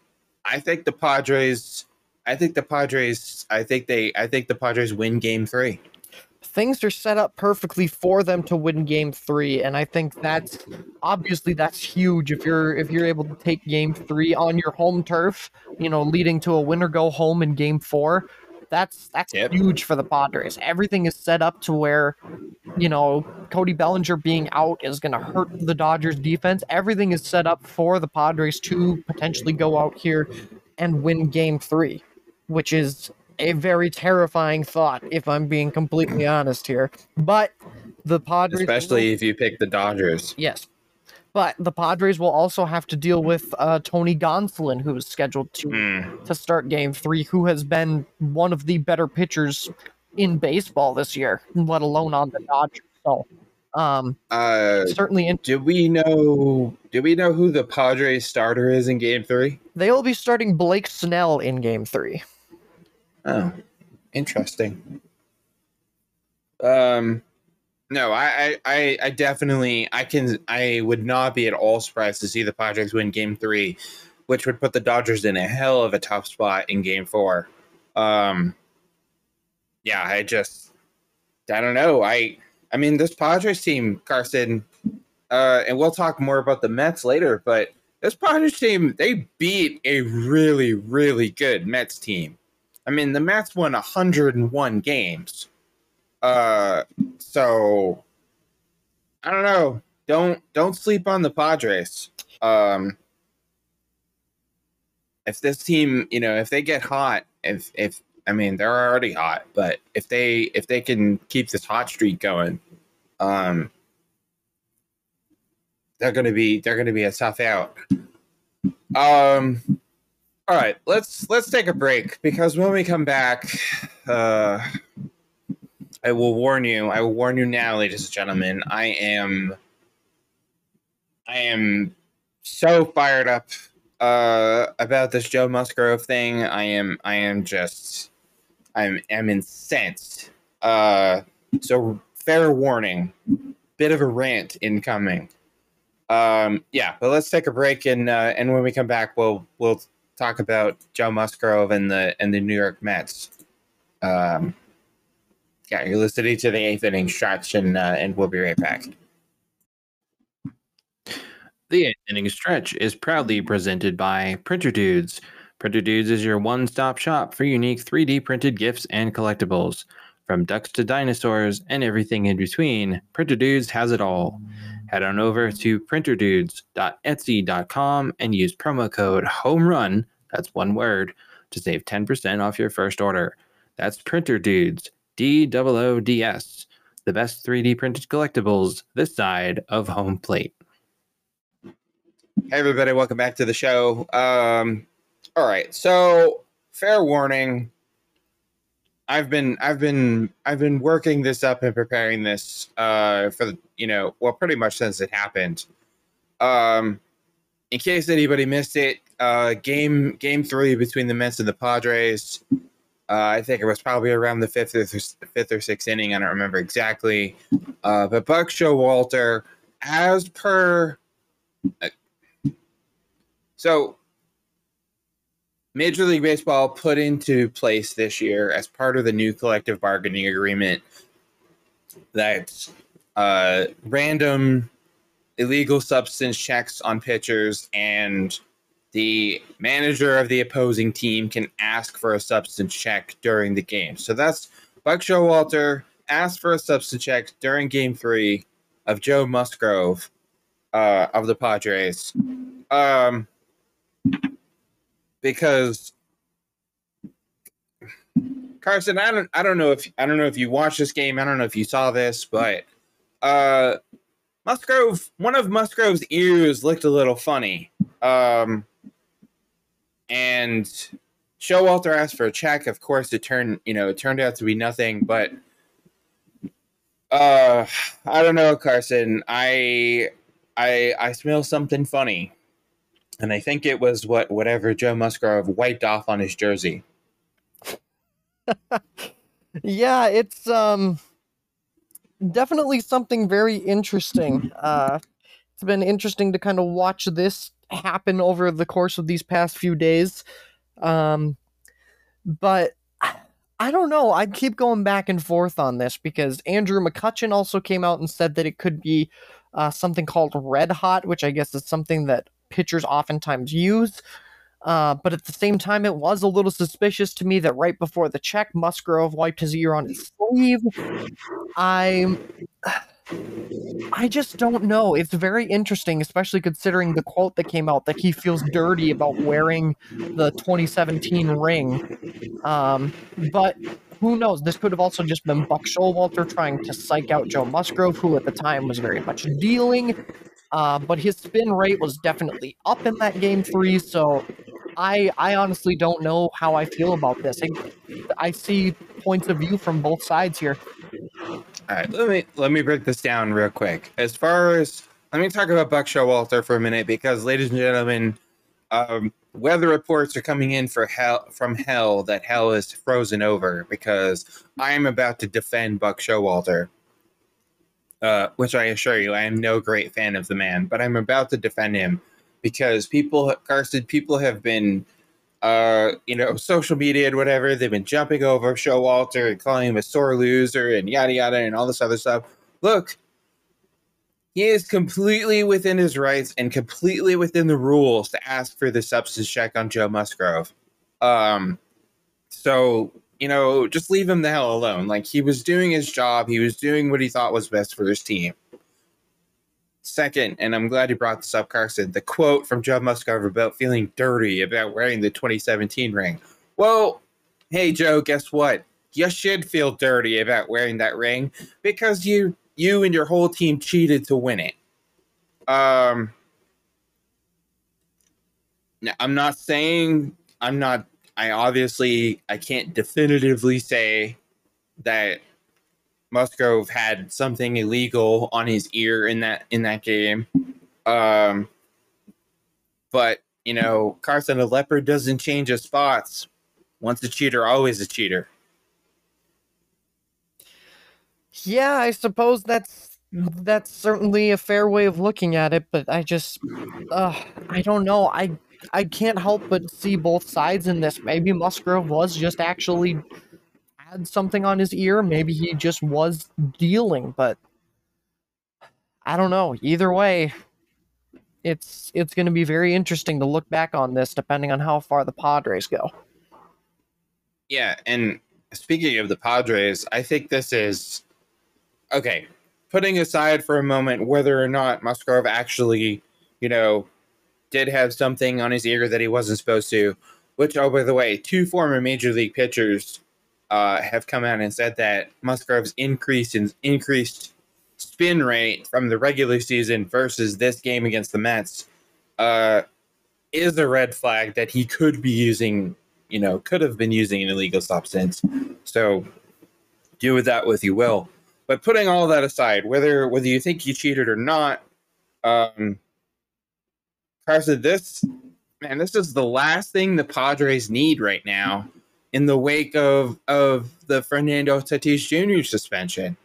I think the Padres. I think the Padres. I think they. I think the Padres win Game three. Things are set up perfectly for them to win game three and i think that's obviously that's huge if you're if you're able to take game three on your home turf you know leading to a win or go home in game four. That's that's Yep. huge for the padres. Everything is set up to where you know cody bellinger being out is going to hurt the dodgers defense. Everything is set up for the padres to potentially go out here and win game three which is a very terrifying thought, if I'm being completely [CLEARS THROAT] honest here. But the Padres, Especially if you pick the Dodgers. yes, but the Padres will also have to deal with uh, Tony Gonsolin, who is scheduled to Hmm. to start Game Three, who has been one of the better pitchers in baseball this year, let alone on the Dodgers. So, um, Uh, certainly, in- do we know? Do we know who the Padres starter is in Game three? they will be starting Blake Snell in Game Three. Oh, interesting. Um, no, I, I, I, definitely, I can, I would not be at all surprised to see the Padres win Game Three, which would put the Dodgers in a hell of a tough spot in Game Four. Um, yeah, I just I don't know. I I mean this Padres team, Carson, uh, and we'll talk more about the Mets later, but this Padres team, they beat a really, really good Mets team. I mean, the Mets won 101 games. Uh, so I don't know. Don't don't sleep on the Padres. Um, if this team, you know, if they get hot, if if I mean they're already hot, but if they if they can keep this hot streak going, um, they're gonna be they're gonna be a tough out. Um, all right, let's let's take a break because when we come back, uh, I will warn you. I will warn you now, ladies and gentlemen. I am I am so fired up uh, about this Joe Musgrove thing. I am I am just I'm am incensed. Uh, so fair warning, bit of a rant incoming. Um, yeah, but let's take a break and uh, and when we come back, we'll we'll talk about Joe Musgrove and the and the New York Mets. Um, yeah, you're listening to the eighth inning stretch, and uh, and we'll be right back. The eighth inning stretch is proudly presented by Printer Doods. Printer Doods is your one stop shop for unique 3D printed gifts and collectibles. From ducks to dinosaurs and everything in between, Printer Doods has it all. Head on over to printerdoods.etsy.com and use promo code Home Run, that's one word, to save 10% off your first order. That's Printer Doods, D O O D S, the best 3D printed collectibles this side of home plate. Hey everybody, welcome back to the show. Um, all right, so fair warning. I've been I've been I've been working this up and preparing this uh for you know well pretty much since it happened. Um, in case anybody missed it, uh, game game three between the Mets and the Padres. Uh, I think it was probably around the fifth or th- fifth or sixth inning. I don't remember exactly. Uh, but Buck Showalter, as per uh, so, Major League Baseball put into place this year as part of the new collective bargaining agreement that uh, random illegal substance checks on pitchers and the manager of the opposing team can ask for a substance check during the game. So that's Buck Showalter asked for a substance check during game three of Joe Musgrove uh, of the Padres. Um, because Carson, I don't I don't know if I don't know if you watched this game. I don't know if you saw this, but uh Musgrove one of Musgrove's ears looked a little funny. Um and Showalter asked for a check. Of course, it turned you know it turned out to be nothing. But uh, I don't know, Carson. I I I smell something funny, and I think it was what whatever Joe Musgrove wiped off on his jersey. [LAUGHS] yeah, it's um definitely something very interesting. Uh, it's been interesting to kind of watch this happen over the course of these past few days. Um, but I don't know. I keep going back and forth on this because Andrew McCutchen also came out and said that it could be uh, something called red hot, which I guess is something that pitchers oftentimes use. Uh, but at the same time, it was a little suspicious to me that right before the check, Musgrove wiped his ear on his sleeve. I'm. I just don't know. It's very interesting, especially considering the quote that came out that he feels dirty about wearing the 2017 ring. Um, but who knows? This could have also just been Buck Showalter trying to psych out Joe Musgrove, who at the time was very much dealing. Uh, but his spin rate was definitely up in that game three, so I I honestly don't know how I feel about this. I, I see points of view from both sides here. All right, let me let me break this down real quick. As far as let me talk about Buck Showalter for a minute because, ladies and gentlemen, um, weather reports are coming in for hell from hell that hell is frozen over because I am about to defend Buck Showalter. Uh, which I assure you, I am no great fan of the man, but I'm about to defend him because people, Carson, people have been, uh, you know, social media and whatever, they've been jumping over Showalter and calling him a sore loser and yada yada and all this other stuff. Look, he is completely within his rights and completely within the rules to ask for the substance check on Joe Musgrove. Um, so you know, just leave him the hell alone. Like he was doing his job, he was doing what he thought was best for his team. Second, and I'm glad you brought this up, Carson, the quote from Joe Musgrove about feeling dirty about wearing the 2017 ring. Well, hey Joe, guess what? You should feel dirty about wearing that ring because you you and your whole team cheated to win it. Um, now, I'm not saying I'm not. I obviously I can't definitively say that Musgrove had something illegal on his ear in that in that game. Um, but you know, Carson a leopard doesn't change his spots. Once a cheater, always a cheater. Yeah, I suppose that's that's certainly a fair way of looking at it, but I just uh I don't know. I I can't help but see both sides in this. Maybe Musgrove was just actually had something on his ear, maybe he just was dealing, but I don't know. Either way, it's it's going to be very interesting to look back on this depending on how far the Padres go. Yeah, and speaking of the Padres, I think this is okay, putting aside for a moment whether or not Musgrove actually, you know, did have something on his ear that he wasn't supposed to, which, oh, by the way, two former major league pitchers uh, have come out and said that Musgrove's increase in increased spin rate from the regular season versus this game against the Mets uh, is a red flag that he could be using, you know, could have been using an illegal substance. So do with that what you will. But putting all that aside, whether whether you think he cheated or not, um, Carson, this man, this is the last thing the Padres need right now in the wake of of the Fernando Tatis Jr. suspension.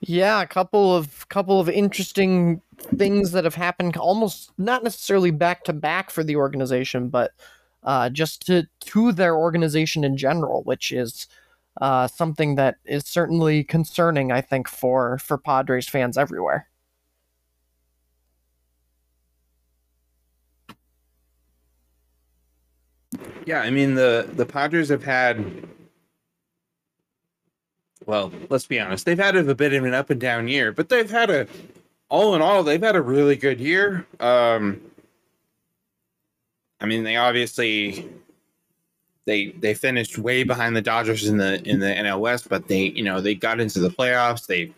Yeah, a couple of couple of interesting things that have happened, almost not necessarily back to back for the organization, but uh, just to to their organization in general, which is uh, something that is certainly concerning, I think, for for Padres fans everywhere. Yeah, I mean the the Padres have had well, let's be honest, they've had a bit of an up and down year, but they've had a all in all, they've had a really good year. Um I mean, they obviously they they finished way behind the Dodgers in the in the NL West, but they you know they got into the playoffs. They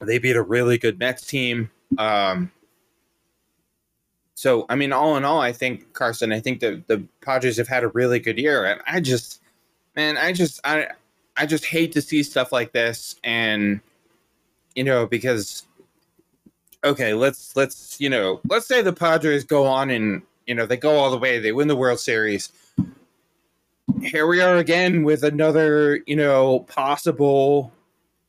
they beat a really good Mets team. Um, so I mean, all in all, I think Carson, I think the the Padres have had a really good year, and I just, man, I just I I just hate to see stuff like this, and you know because okay, let's let's you know let's say the Padres go on and you know they go all the way, they win the World Series here we are again with another, you know, possible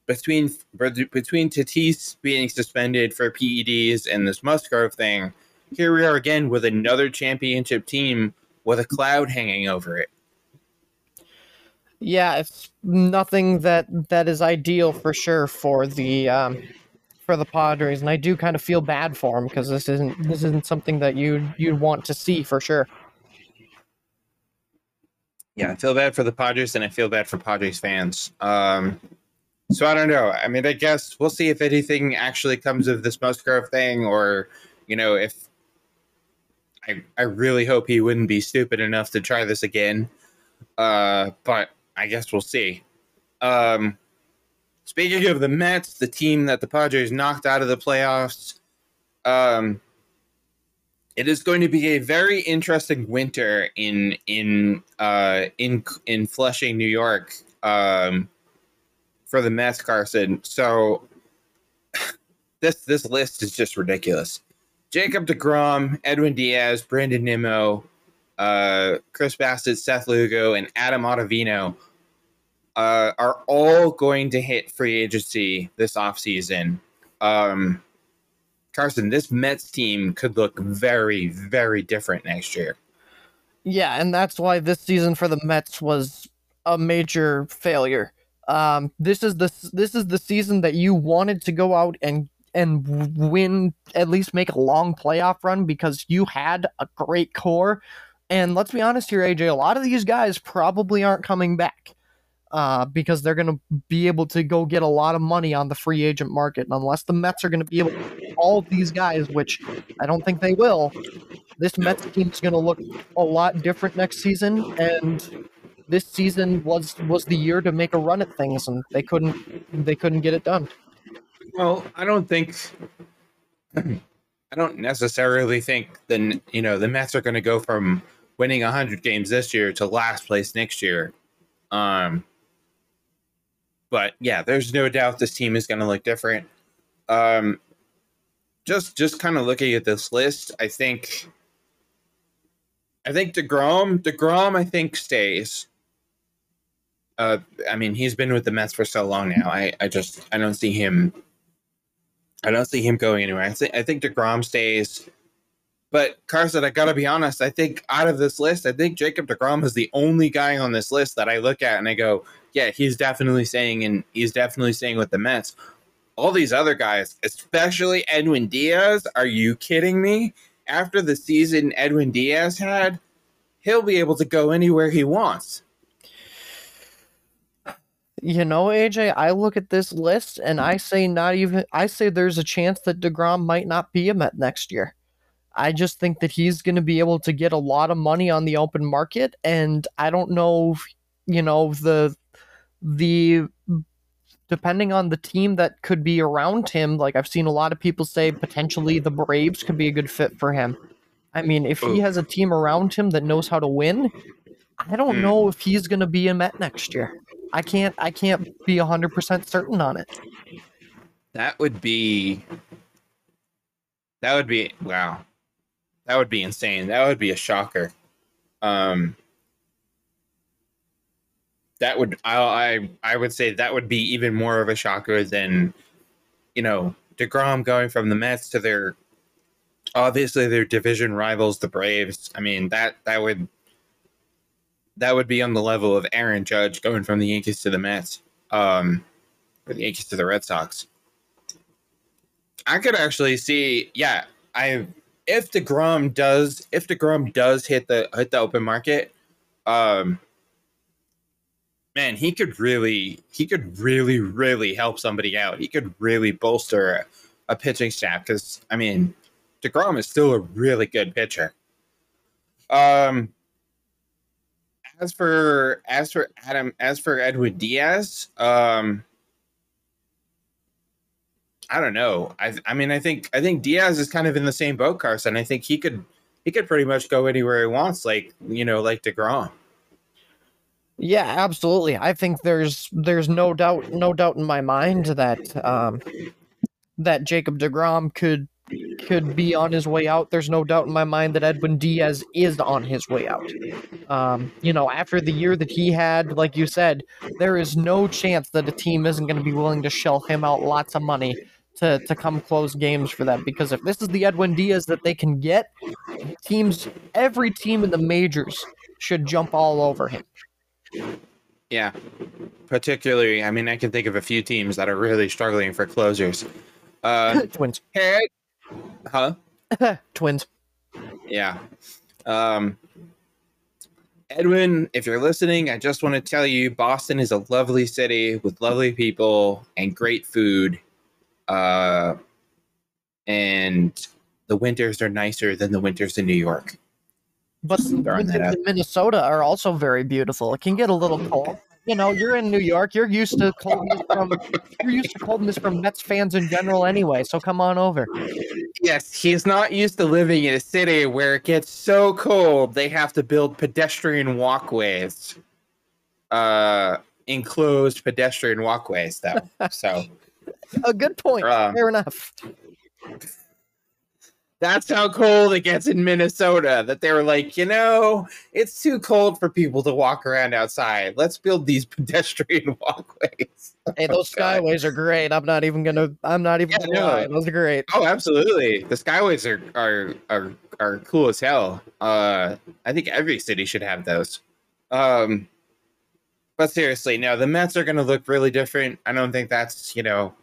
between between Tatis being suspended for PEDs and this Musgrove thing. Here we are again with another championship team with a cloud hanging over it. Yeah, it's nothing that that is ideal for sure for the um, for the Padres, and I do kind of feel bad for them because this isn't this isn't something that you you'd want to see for sure yeah, I feel bad for the Padres and I feel bad for Padres fans. Um, so I don't know. I mean, I guess we'll see if anything actually comes of this Musgrove thing, or you know, if I I really hope he wouldn't be stupid enough to try this again. Uh, but I guess we'll see. Um, speaking of the Mets, the team that the Padres knocked out of the playoffs, um, it is going to be a very interesting winter in in uh, in in Flushing, New York, um, for the Mets, Carson. So [SIGHS] this this list is just ridiculous. Jacob Degrom, Edwin Diaz, Brandon Nimmo, uh, Chris Bassitt, Seth Lugo, and Adam Ottavino uh, are all going to hit free agency this offseason. Um, Carson, this Mets team could look very, very different next year. Yeah, and that's why this season for the Mets was a major failure. Um, this is the this is the season that you wanted to go out and and win at least make a long playoff run because you had a great core. And let's be honest here, AJ, a lot of these guys probably aren't coming back uh, because they're going to be able to go get a lot of money on the free agent market. And unless the Mets are going to be able to all these guys, which I don't think they will, this Mets team is going to look a lot different next season. And this season was was the year to make a run at things, and they couldn't they couldn't get it done. Well, I don't think I don't necessarily think the you know the Mets are going to go from winning 100 games this year to last place next year. Um, but yeah, there's no doubt this team is going to look different. Um, just just kind of looking at this list, I think I think Degrom Degrom I think stays. Uh, I mean, he's been with the Mets for so long now. I, I just I don't see him I don't see him going anywhere. I think I think Degrom stays. But Carson, I gotta be honest. I think out of this list, I think Jacob Degrom is the only guy on this list that I look at and I go, yeah, he's definitely staying, and he's definitely staying with the Mets. All these other guys, especially Edwin Diaz, are you kidding me? After the season Edwin Diaz had, he'll be able to go anywhere he wants. You know, AJ, I look at this list and I mm-hmm. say not even I say there's a chance that DeGrom might not be a Met next year. I just think that he's going to be able to get a lot of money on the open market and I don't know, you know, the the depending on the team that could be around him, like I've seen a lot of people say potentially the Braves could be a good fit for him. I mean, if he has a team around him that knows how to win, I don't hmm. know if he's going to be a Met next year. I can't I can't be 100% certain on it. That would be That would be wow. That would be insane. That would be a shocker. Um that would I I I would say that would be even more of a shocker than you know, DeGrom going from the Mets to their obviously their division rivals the Braves. I mean, that that would that would be on the level of Aaron Judge going from the Yankees to the Mets, um, or the Yankees to the Red Sox. I could actually see, yeah, I if Degrom does if Degrom does hit the hit the open market, um, man, he could really he could really really help somebody out. He could really bolster a, a pitching staff because I mean, Degrom is still a really good pitcher. Um, as for as for Adam as for Edwin Diaz, um I don't know. I I mean I think I think Diaz is kind of in the same boat, Carson. I think he could he could pretty much go anywhere he wants, like you know, like Degrom. Yeah, absolutely. I think there's there's no doubt no doubt in my mind that um that Jacob DeGrom could could be on his way out. There's no doubt in my mind that Edwin Diaz is on his way out. Um, you know, after the year that he had, like you said, there is no chance that a team isn't going to be willing to shell him out lots of money to, to come close games for them. Because if this is the Edwin Diaz that they can get, teams, every team in the majors should jump all over him. Yeah. Particularly, I mean, I can think of a few teams that are really struggling for closers. Uh, [LAUGHS] Twins. Hey, Huh? [LAUGHS] Twins. Yeah. Um, Edwin, if you're listening, I just want to tell you Boston is a lovely city with lovely people and great food. Uh, and the winters are nicer than the winters in New York. But the winters in Minnesota are also very beautiful. It can get a little cold you know, you're in New York. You're used to coldness from you're used to coldness from Mets fans in general anyway. So come on over. Yes, he's not used to living in a city where it gets so cold they have to build pedestrian walkways. Uh enclosed pedestrian walkways though. So [LAUGHS] a good point. Um, Fair enough. That's how cold it gets in Minnesota. That they were like, you know, it's too cold for people to walk around outside. Let's build these [LAUGHS] pedestrian walkways. Hey, those [LAUGHS] Oh, God. skyways are great. I'm not even gonna. I'm not even Yeah, gonna no. Those are great. Oh, absolutely. The skyways are are are are cool as hell. Uh, I think every city should have those. Um, but seriously, no, the Mets are going to look really different. I don't think that's you know,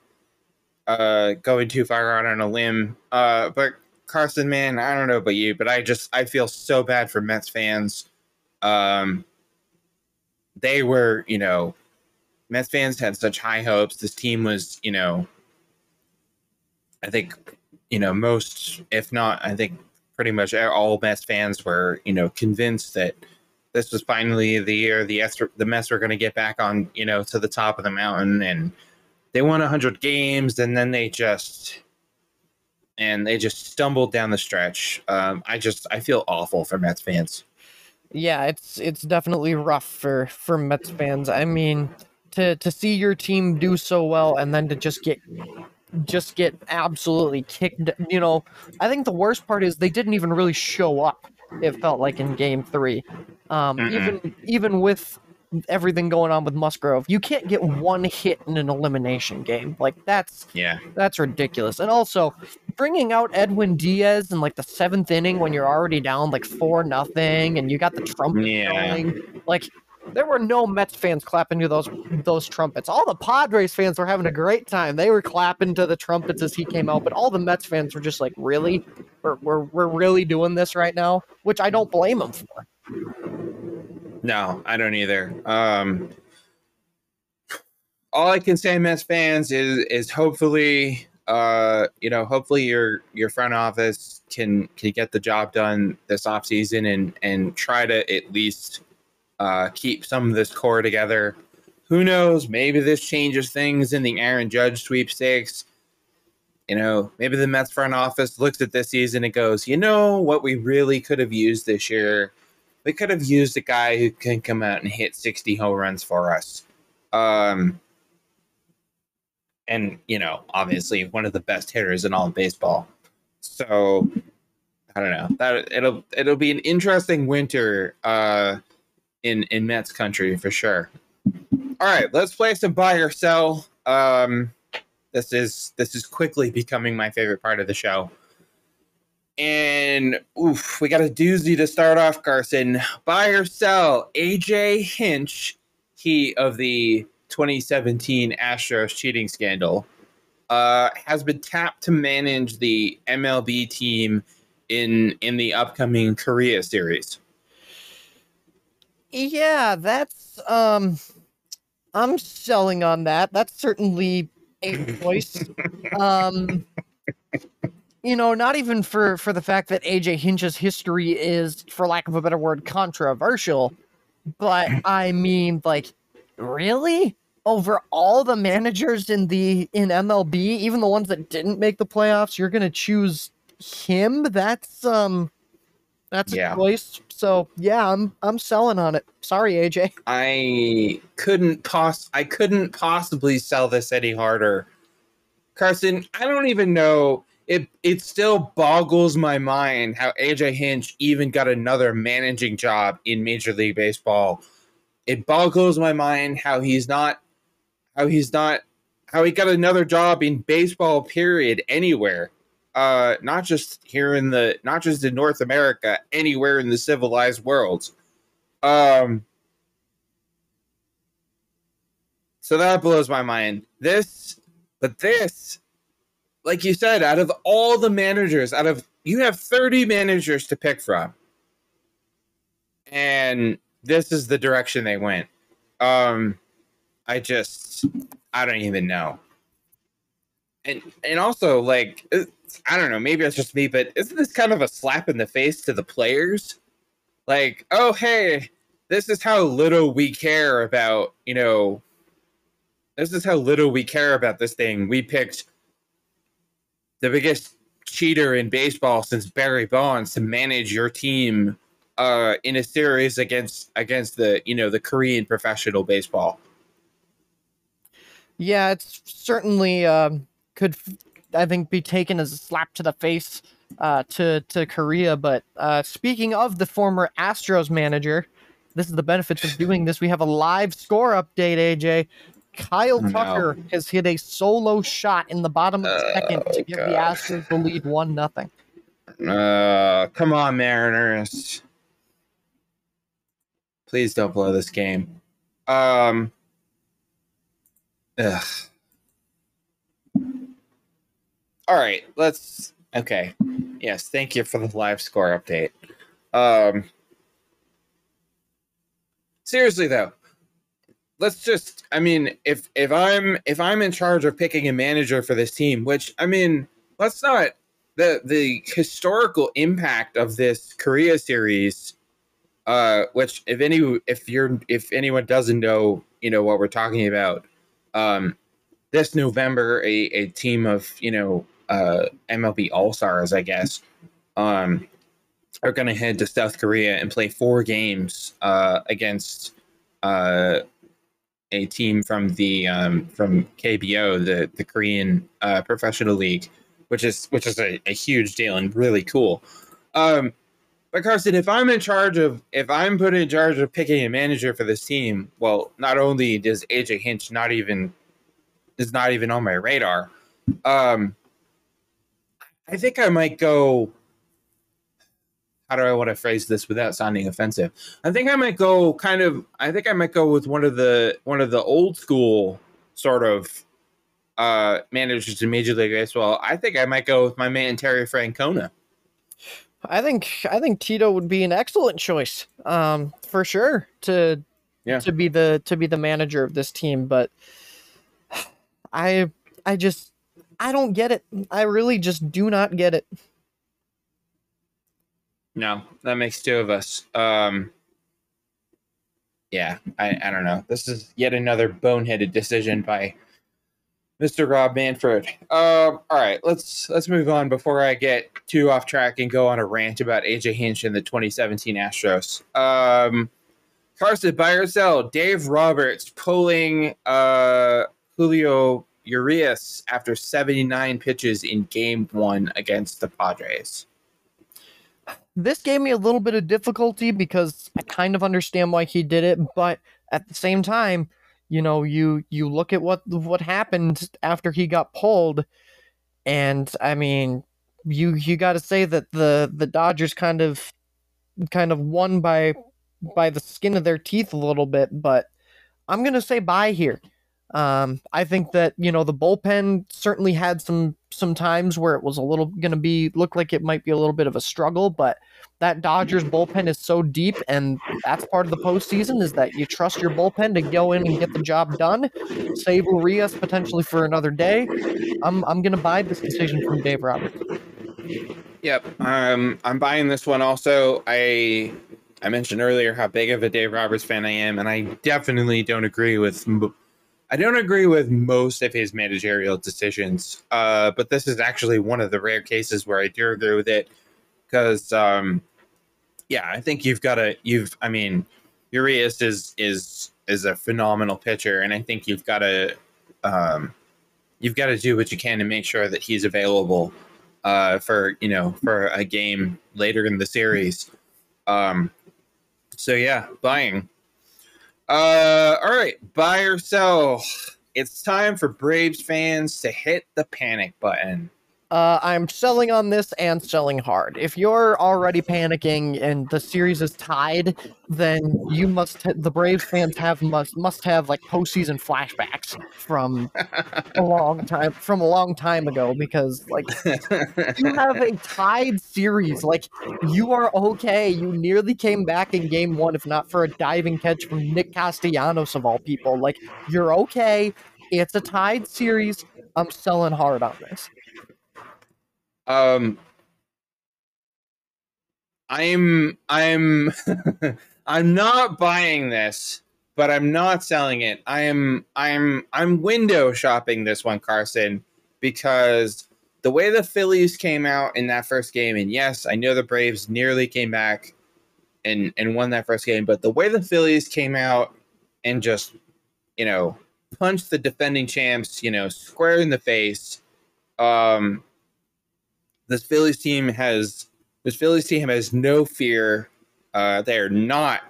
uh, going too far out on a limb. Uh, but Carson, man, I don't know about you, but I just I feel so bad for Mets fans. Um, they were, you know, Mets fans had such high hopes. This team was, you know, I think, you know, most, if not, I think pretty much all Mets fans were, you know, convinced that this was finally the year the Esther, the Mets were going to get back on, you know, to the top of the mountain, and they won hundred games, and then they just, and they just stumbled down the stretch. Um, I just, I feel awful for Mets fans. Yeah, it's it's definitely rough for for Mets fans. I mean, to to see your team do so well and then to just get just get absolutely kicked. You know, I think the worst part is they didn't even really show up. It felt like in Game Three, um, Mm-mm. even even with everything going on with Musgrove, you can't get one hit in an elimination game. Like that's Yeah, that's ridiculous. And also, bringing out Edwin Diaz in like the seventh inning when you're already down like four nothing, and you got the trumpet Yeah. going. Like, there were no Mets fans clapping to those those trumpets. All the Padres fans were having a great time. They were clapping to the trumpets as he came out, but all the Mets fans were just like, "Really, we're we're, we're really doing this right now," which I don't blame them for. No, I don't either. Um, all I can say, Mets fans, is is hopefully, uh, you know, hopefully your your front office can can get the job done this offseason and and try to at least uh, keep some of this core together. Who knows? Maybe this changes things in the Aaron Judge sweepstakes. You know, maybe the Mets front office looks at this season and goes, you know, what we really could have used this year we could have used a guy who can come out and hit 60 home runs for us. Um, and, you know, obviously one of the best hitters in all of baseball. So I don't know. That it'll it'll be an interesting winter uh in in Mets country for sure. All right, let's play some buy or sell. Um this is this is quickly becoming my favorite part of the show. And oof, we got a doozy to start off, Carson. Buy or sell AJ Hinch, he of the 2017 Astros cheating scandal, uh, has been tapped to manage the MLB team in in the upcoming Korea series. Yeah, that's um I'm selling on that. That's certainly a choice. [LAUGHS] um you know, not even for for the fact that AJ Hinch's history is for lack of a better word controversial, but I mean like really? Over all the managers in the in MLB, even the ones that didn't make the playoffs, you're going to choose him? That's um that's Yeah. a choice. So yeah, I'm I'm selling on it. Sorry, AJ. I couldn't poss I couldn't possibly sell this any harder. Carson, I don't even know it it still boggles my mind how AJ Hinch even got another managing job in Major League Baseball. It boggles my mind how he's not how he's not how he got another job in baseball period anywhere. Uh not just here in the not just in North America, anywhere in the civilized world. Um So that blows my mind. This, but this, like you said, out of all the managers, out of you have 30 managers to pick from. And this is the direction they went. Um I just I don't even know. And and also like I don't know, maybe it's just me, but isn't this kind of a slap in the face to the players? Like, oh hey, this is how little we care about, you know, this is how little we care about this thing. We picked the biggest cheater in baseball since Barry Bonds to manage your team uh, in a series against against the you know the Korean professional baseball. Yeah, it's certainly um, could I think be taken as a slap to the face uh, to to Korea. But uh, speaking of the former Astros manager, this is the benefits of doing this. We have a live score update. AJ, Kyle No. Tucker has hit a solo shot in the bottom of the second to Oh, give the Astros the lead one nothing. Uh, come on, Mariners. Please don't blow this game. Um. Ugh. All right, let's. Okay. Yes, thank you for the live score update. Um. Seriously though, let's just. I mean, if if I'm if I'm in charge of picking a manager for this team, which I mean, let's not the the historical impact of this Korea series, uh, which if any if you're if anyone doesn't know, you know what we're talking about. Um, this November, a, a team of you know uh, MLB All Stars, I guess, um, are going to head to South Korea and play four games uh, against uh, a team from the um, from KBO, the the Korean uh, Professional League which is which is a, a huge deal and really cool. Um, but Carson, if I'm in charge of if I'm put in charge of picking a manager for this team, well, not only does AJ Hinch not even is not even on my radar, um, I think I might go. How do I want to phrase this without sounding offensive? I think I might go kind of. I think I might go with one of the one of the old school sort of uh, managers in Major League Baseball, I think I might go with my man Terry Francona. I think I think Tito would be an excellent choice, um, for sure to Yeah. to be the to be the manager of this team. But [SIGHS] I I just I don't get it. I really just do not get it. No, that makes two of us. Um, yeah, I, I don't know. This is yet another boneheaded decision by Mr. Rob Manfred. Um, all right, let's let's move on before I get too off track and go on a rant about AJ Hinch and the 2017 Astros. Um, Carson, buy or sell? Dave Roberts pulling uh, Julio Urias after 79 pitches in Game One against the Padres. This gave me a little bit of difficulty because I kind of understand why he did it, but at the same time, you know, you you look at what what happened after he got pulled, and I mean, you you got to say that the the Dodgers kind of kind of won by by the skin of their teeth a little bit, but I'm gonna say bye here. Um, I think that you know the bullpen certainly had some some times where it was a little gonna be looked like it might be a little bit of a struggle, but that Dodgers bullpen is so deep, and that's part of the postseason is that you trust your bullpen to go in and get the job done. Save Urias potentially for another day. I'm I'm gonna buy this decision from Dave Roberts. Yep. Um, I'm buying this one also. I I mentioned earlier how big of a Dave Roberts fan I am, and I definitely don't agree with. I don't agree with most of his managerial decisions, uh, but this is actually one of the rare cases where I do agree with it, because, um, yeah, I think you've got to. You've, I mean, Urias is is is a phenomenal pitcher, and I think you've got to, um, you've got to do what you can to make sure that he's available uh, for you know for a game later in the series. Um, so yeah, buying. Uh, all right, buy or sell. It's time for Braves fans to hit the panic button. Uh, I'm selling on this and selling hard. If you're already panicking and the series is tied, then you must the Braves fans have must must have like postseason flashbacks from [LAUGHS] a long time from a long time ago because like you have a tied series. Like you are okay. You nearly came back in game one, if not for a diving catch from Nick Castellanos of all people. Like you're okay. It's a tied series. I'm selling hard on this. Um, I'm I'm [LAUGHS] I'm not buying this, but I'm not selling it. I am I'm I'm window shopping this one, Carson, because the way the Phillies came out in that first game, and yes, I know the Braves nearly came back and and won that first game, but the way the Phillies came out and just you know punched the defending champs, you know, square in the face. Um, this Phillies team has this Phillies team has no fear. Uh, they are not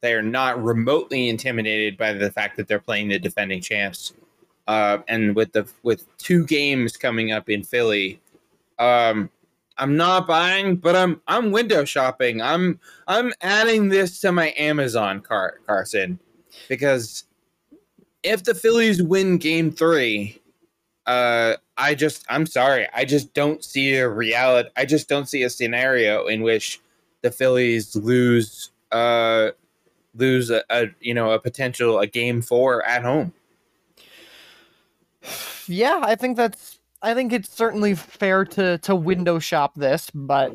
they are not remotely intimidated by the fact that they're playing the defending champs. Uh, and with the with two games coming up in Philly, um, I'm not buying, but I'm I'm window shopping. I'm I'm adding this to my Amazon cart, Carson, because if the Phillies win Game Three, uh, I just I'm sorry, I just don't see a reality. I just don't see a scenario in which the Phillies lose uh lose a, a you know a potential a Game Four at home. Yeah, I think that's I think it's certainly fair to to window shop this, but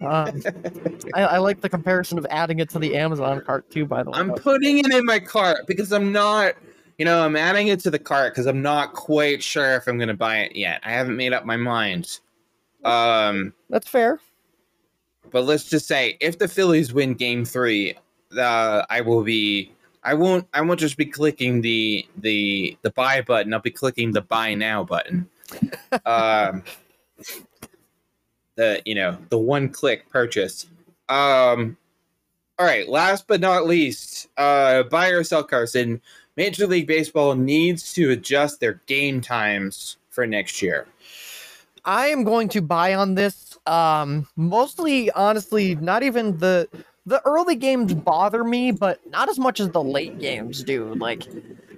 um, I, I, like the comparison of adding it to the Amazon cart too. By the way, I'm putting it in my cart because I'm not, you know, I'm adding it to the cart because I'm not quite sure if I'm going to buy it yet. I haven't made up my mind. Um, that's fair. But let's just say if the Phillies win Game Three, uh, I will be. I won't. I won't just be clicking the the the buy button. I'll be clicking the buy now button [LAUGHS] um, the you know the one click purchase. Um, all right. Last but not least, uh, buy or sell Carson. Major League Baseball needs to adjust their game times for next year. I am going to buy on this. Um, mostly, honestly, not even the the early games bother me, but not as much as the late games do. Like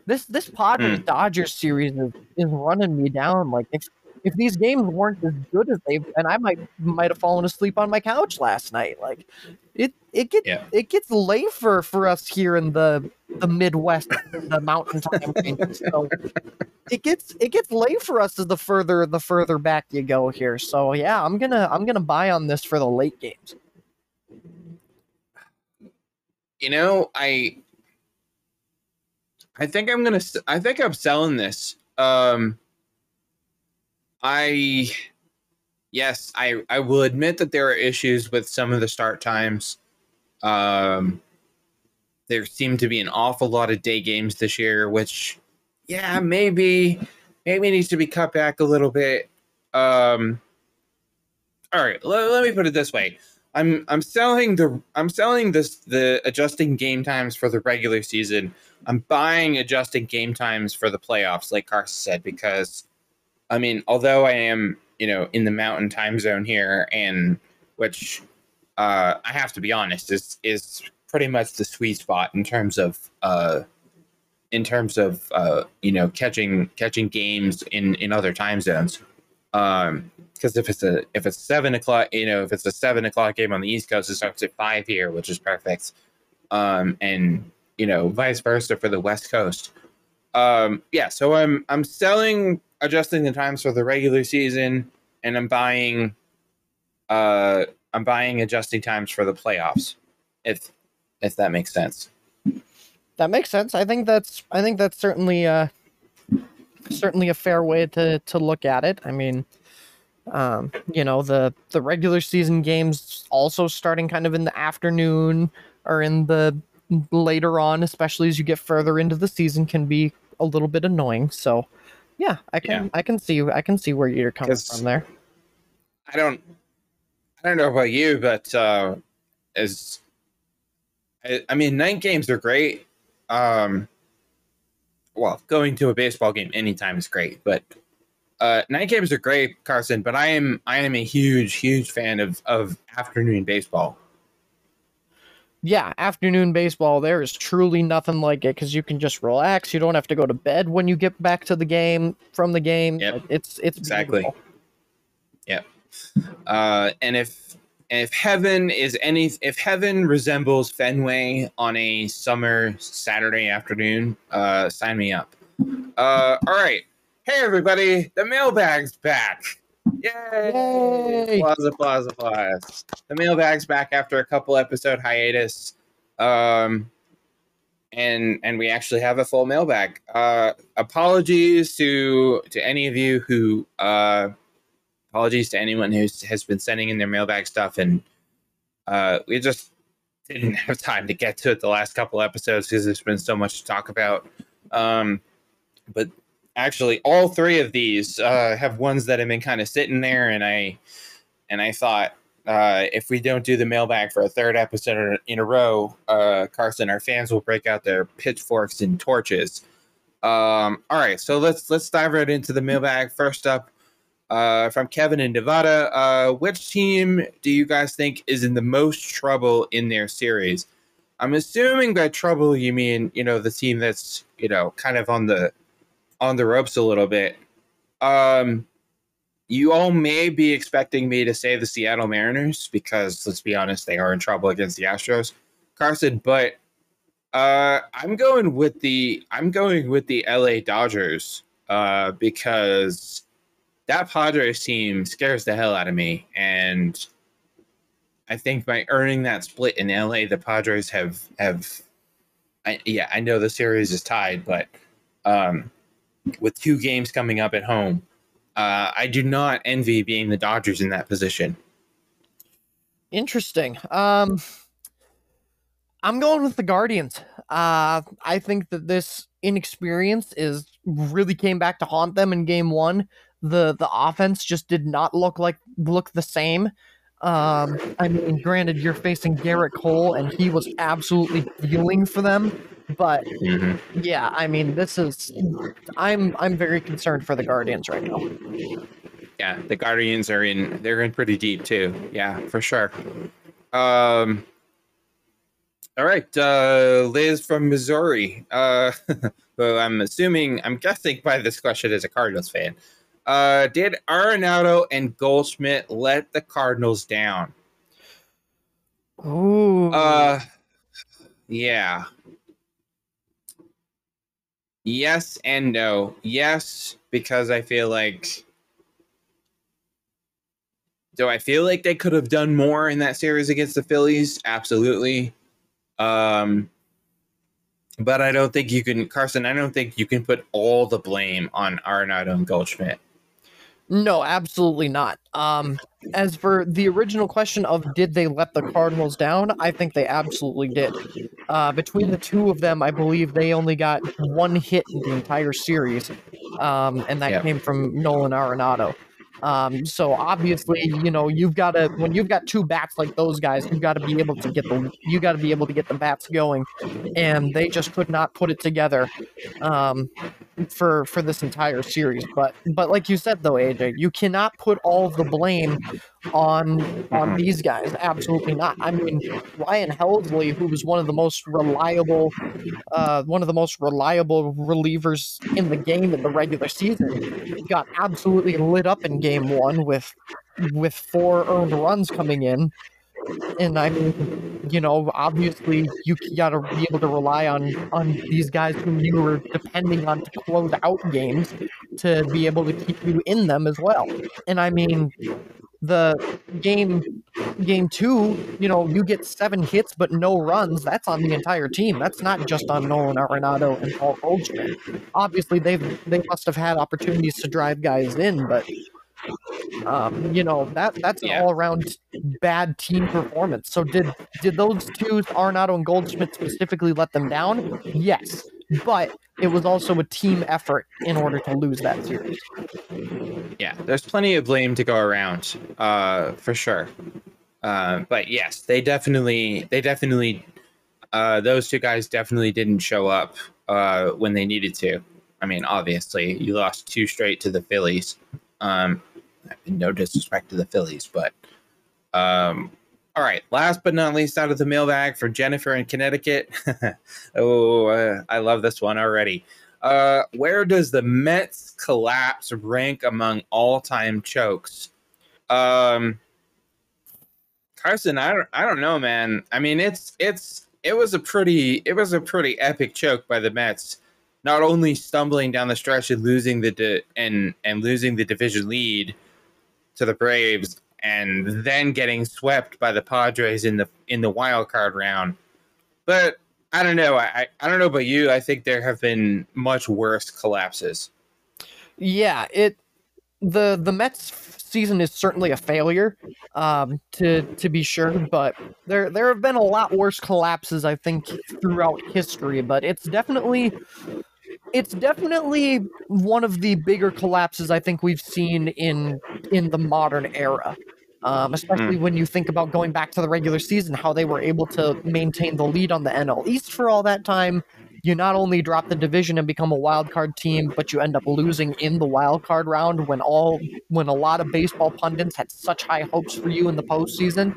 this this Padres mm. Dodgers series is, is running me down. Like if if these games weren't as good as they've and I might might have fallen asleep on my couch last night. Like it it gets yeah. it gets late for us here in the the Midwest, the mountain time range. So it gets it gets late for us as the further the further back you go here. So yeah, I'm gonna I'm gonna buy on this for the late games. You know, I I think I'm gonna. I think I'm selling this. Um, I, yes, I I will admit that there are issues with some of the start times. Um, there seem to be an awful lot of day games this year, which, yeah, maybe maybe needs to be cut back a little bit. Um, all right, let, let me put it this way. I'm I'm selling the I'm selling this the adjusting game times for the regular season I'm buying adjusting game times for the playoffs, like Carson said, because I mean, although I am, you know, in the mountain time zone here, and which uh, I have to be honest is is pretty much the sweet spot in terms of uh, in terms of uh, you know catching catching games in in other time zones. Um, because if it's a if it's seven o'clock, you know, if it's a seven o'clock game on the East Coast, it starts at five here, which is perfect. Um, and you know, vice versa for the West Coast. Um, yeah, so I'm I'm selling adjusting the times for the regular season, and I'm buying uh I'm buying adjusting times for the playoffs. If if that makes sense. That makes sense. I think that's I think that's certainly uh certainly a fair way to to look at it. I mean, um, you know, the the regular season games also starting kind of in the afternoon or in the later on, especially as you get further into the season, can be a little bit annoying. So, yeah, I can yeah. I can see I can see where you're coming from there. I don't I don't know about you, but uh, as I, I mean, night games are great. Um, well, going to a baseball game anytime is great, but uh, night games are great, Carson. But I am I am a huge huge fan of of afternoon baseball yeah, afternoon baseball, there is truly nothing like it because you can just relax. You don't have to go to bed when you get back to the game from the game. Yep. It's it's exactly. Beautiful. Yep. Uh, and if if heaven is any if heaven resembles Fenway on a summer Saturday afternoon, uh, sign me up. Uh, all right. Hey everybody, the mailbag's back. Yay! Yay! Applause, applause, applause. The mailbag's back after a couple episode hiatus. Um, and and we actually have a full mailbag. Uh, apologies to to any of you who uh, apologies to anyone who has been sending in their mailbag stuff, and uh, we just didn't have time to get to it the last couple episodes because there's been so much to talk about. Um, but actually, all three of these uh, have ones that have been kind of sitting there, and I and I thought uh, if we don't do the mailbag for a third episode in a row, uh, Carson, our fans will break out their pitchforks and torches. Um, all right, so let's let's dive right into the mailbag. First up, uh, from Kevin in Nevada, uh, which team do you guys think is in the most trouble in their series? I'm assuming by trouble you mean you know the team that's you know kind of on the on the ropes a little bit. Um, you all may be expecting me to say the Seattle Mariners because let's be honest, they are in trouble against the Astros, Carson. But uh, I'm going with the I'm going with the LA Dodgers uh, because that Padres team scares the hell out of me, and I think by earning that split in LA, the Padres have have. I, yeah, I know the series is tied, but um, with two games coming up at home, uh, I do not envy being the Dodgers in that position. Interesting. Um, I'm going with the Guardians. Uh, I think that this inexperience is really came back to haunt them in Game One. The the offense just did not look like look the same. Um, I mean, granted, you're facing Gerrit Cole, and he was absolutely dealing for them. But mm-hmm. yeah, I mean, this is I'm I'm very concerned for the Guardians right now. Yeah, the Guardians are in they're in pretty deep too. Yeah, for sure. Um all right, uh, Liz from Missouri. Uh, [LAUGHS] well, I'm assuming, I'm guessing by this question as a Cardinals fan. Uh, did Arenado and Goldschmidt let the Cardinals down? Ooh. Uh, yeah. Yes and no. Yes, because I feel like. Do I feel like they could have done more in that series against the Phillies? Absolutely. Um, but I don't think you can, Carson. I don't think you can put all the blame on Arenado and Goldschmidt. No, absolutely not. Um, as for the original question of did they let the Cardinals down, I think they absolutely did. Uh, between the two of them, I believe they only got one hit in the entire series, um, and that yep. came from Nolan Arenado. Um, so obviously, you know, you've got to when you've got two bats like those guys, you've got to be able to get the you got to be able to get the bats going, and they just could not put it together um, for for this entire series. But but like you said though, AJ, you cannot put all the blame on on these guys. Absolutely not. I mean, Ryan Helsley, who was one of the most reliable, uh, one of the most reliable relievers in the game in the regular season, got absolutely lit up in game one with with four earned runs coming in. And I mean, you know, obviously you gotta be able to rely on on these guys whom you were depending on to close out games to be able to keep you in them as well. And I mean, the game game two, you know, you get seven hits but no runs. That's on the entire team. That's not just on Nolan Arenado and Paul Goldschmidt. Obviously, they've they must have had opportunities to drive guys in, but um, you know that that's an yeah. all around bad team performance. So did did those two Arenado and Goldschmidt specifically let them down? Yes, but it was also a team effort in order to lose that series. Yeah, there's plenty of blame to go around, uh, for sure. Uh, but yes, they definitely, they definitely, uh, those two guys definitely didn't show up uh, when they needed to. I mean, obviously, you lost two straight to the Phillies. Um, no disrespect to the Phillies, but um, all right. Last but not least, out of the mailbag for Jennifer in Connecticut. [LAUGHS] oh, uh, I love this one already. Uh, where does the Mets collapse rank among all-time chokes? Um, Carson, I don't, I don't know, man. I mean, it's, it's, it was a pretty, it was a pretty epic choke by the Mets. Not only stumbling down the stretch and losing the di- and and losing the division lead to the Braves, and then getting swept by the Padres in the in the wild card round. But I don't know. I I don't know about you. I think there have been much worse collapses. Yeah, it the the Mets season is certainly a failure, um, to to be sure. But there there have been a lot worse collapses, I think, throughout history. But it's definitely it's definitely one of the bigger collapses I think we've seen in in the modern era. Um, especially when you think about going back to the regular season, how they were able to maintain the lead on the NL East for all that time. You not only drop the division and become a wild card team, but you end up losing in the wild card round when all when a lot of baseball pundits had such high hopes for you in the postseason.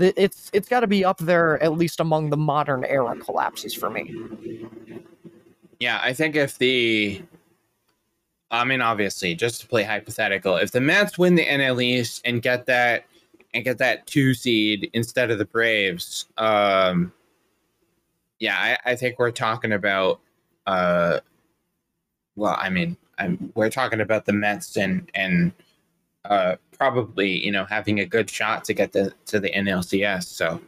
It's it's got to be up there at least among the modern era collapses for me. Yeah, I think if the, I mean, obviously, just to play hypothetical, if the Mets win the NL East and get that and get that two seed instead of the Braves, um, yeah, I, I think we're talking about, uh, well, I mean, I'm, we're talking about the Mets and and uh, probably you know having a good shot to get the to the NLCS. So.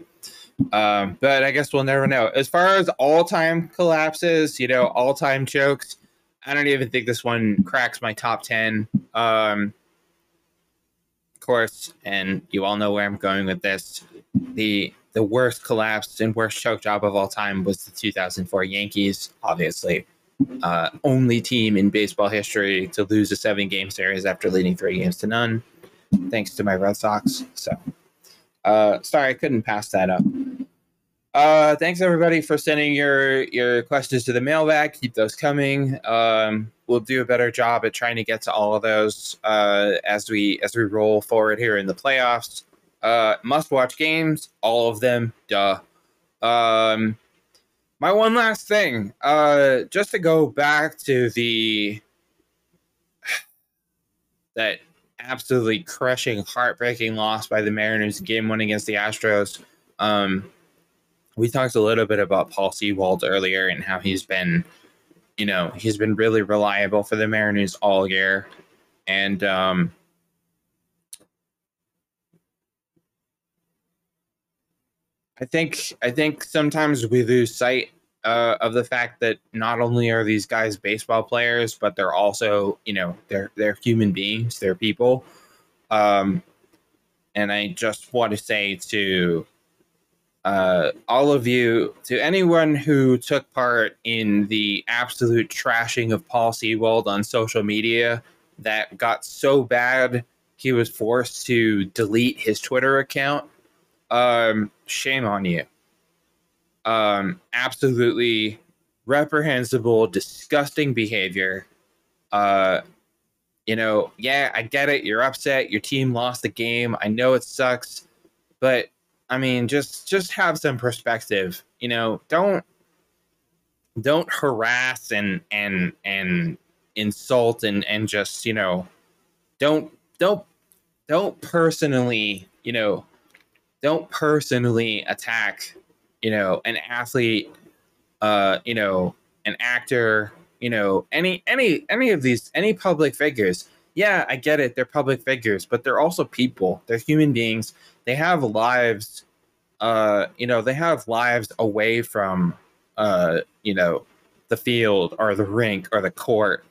Um, but I guess we'll never know. As far as all time collapses, you know, all time jokes, I don't even think this one cracks my top 10. Um, of course, and you all know where I'm going with this. The the worst collapse and worst choke job of all time was the 2004 Yankees, obviously. Uh, only team in baseball history to lose a seven game series after leading three games to none, thanks to my Red Sox. So, uh, sorry, I couldn't pass that up. Uh, thanks everybody for sending your your questions to the mailbag. Keep those coming. Um, we'll do a better job at trying to get to all of those uh, as we as we roll forward here in the playoffs. Uh, must watch games, all of them. Duh. Um, my one last thing, uh, just to go back to the [SIGHS] that absolutely crushing, heartbreaking loss by the Mariners game one against the Astros. Um, we talked a little bit about Paul Sewald earlier and how he's been, you know, he's been really reliable for the Mariners all year. And um, I think I think sometimes we lose sight uh, of the fact that not only are these guys baseball players, but they're also, you know, they're they're human beings, they're people. Um, and I just want to say to uh, all of you, to anyone who took part in the absolute trashing of Paul Sewald on social media that got so bad he was forced to delete his Twitter account. Um, shame on you. Um, absolutely reprehensible, disgusting behavior. Uh, you know, yeah, I get it. You're upset. Your team lost the game. I know it sucks, but I mean, just just have some perspective. You know, don't don't harass and and and insult and and just you know don't don't don't personally you know don't personally attack you know an athlete uh you know an actor you know any any any of these any public figures. Yeah i get it they're public figures but they're also people. They're human beings. They have lives uh you know they have lives away from uh you know the field or the rink or the court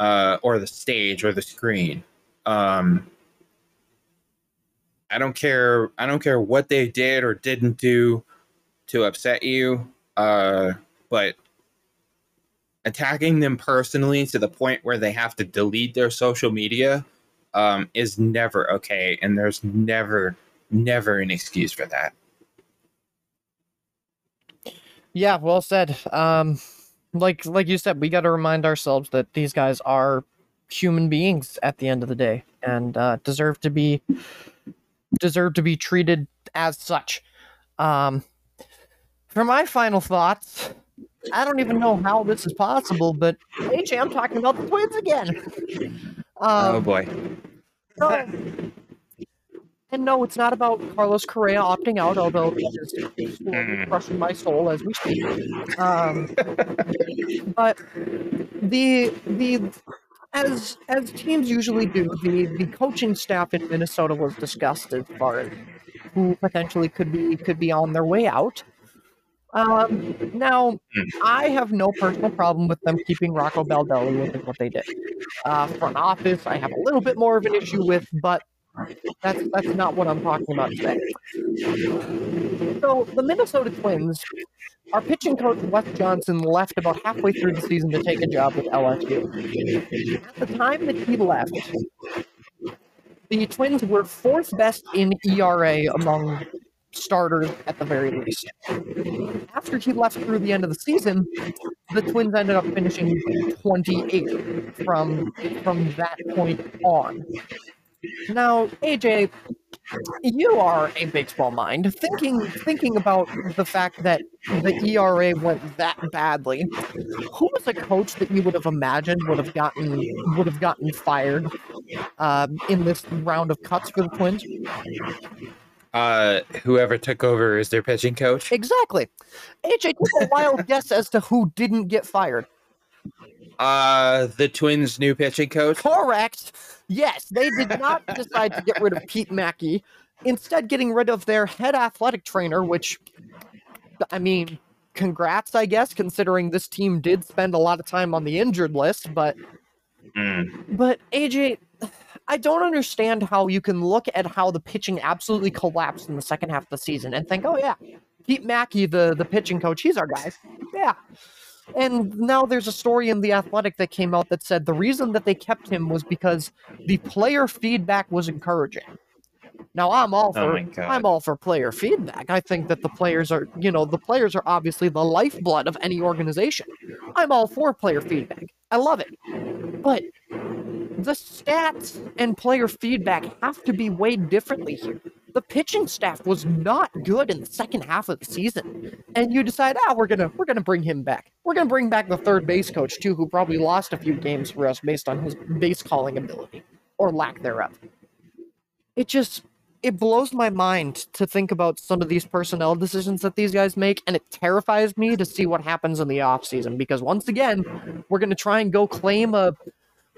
uh or the stage or the screen. Um i don't care i don't care what they did or didn't do to upset you uh but attacking them personally to the point where they have to delete their social media um, is never okay and there's never never an excuse for that Yeah, well said. Um, like like you said, we got to remind ourselves that these guys are human beings at the end of the day and uh, deserve to be deserve to be treated as such. Um, for my final thoughts, I don't even know how this is possible, but AJ, I'm talking about the Twins again. Um, oh boy no. And no, it's not about Carlos Correa opting out, although it is slowly crushing my soul as we speak. Um, but the the as as teams usually do, the the coaching staff in Minnesota was discussed as far as who potentially could be could be on their way out. Um, now, I have no personal problem with them keeping Rocco Baldelli with what they did. Uh, front office, I have a little bit more of an issue with, but That's that's not what I'm talking about today. So the Minnesota Twins, our pitching coach Wes Johnson left about halfway through the season to take a job with LSU. At the time that he left, the Twins were fourth best in ERA among starters at the very least. After he left through the end of the season, the Twins ended up finishing 28th from from that point on. Now, AJ, you are a baseball mind. Thinking thinking about the fact that the ERA went that badly, who was a coach that you would have imagined would have gotten would have gotten fired uh, in this round of cuts for the Twins? Uh, whoever took over as their pitching coach. Exactly. AJ, take a wild [LAUGHS] guess as to who didn't get fired. Uh, the Twins' new pitching coach. Correct. Yes, they did not [LAUGHS] decide to get rid of Pete Maki, instead getting rid of their head athletic trainer, which, I mean, congrats, I guess, considering this team did spend a lot of time on the injured list. But, Mm. but AJ, I don't understand how you can look at how the pitching absolutely collapsed in the second half of the season and think, oh yeah, Pete Maki, the the pitching coach, he's our guy. Yeah. And now there's a story in The Athletic that came out that said the reason that they kept him was because the player feedback was encouraging. Now I'm all Oh for God. I'm all for player feedback. I think that the players are, you know, the players are obviously the lifeblood of any organization. I'm all for player feedback. I love it. But the stats and player feedback have to be weighed differently here. The pitching staff was not good in the second half of the season, and you decide, ah, we're gonna we're gonna bring him back. We're gonna bring back the third base coach too, who probably lost a few games for us based on his base calling ability or lack thereof. It just it blows my mind to think about some of these personnel decisions that these guys make, and it terrifies me to see what happens in the offseason because once again, we're gonna try and go claim a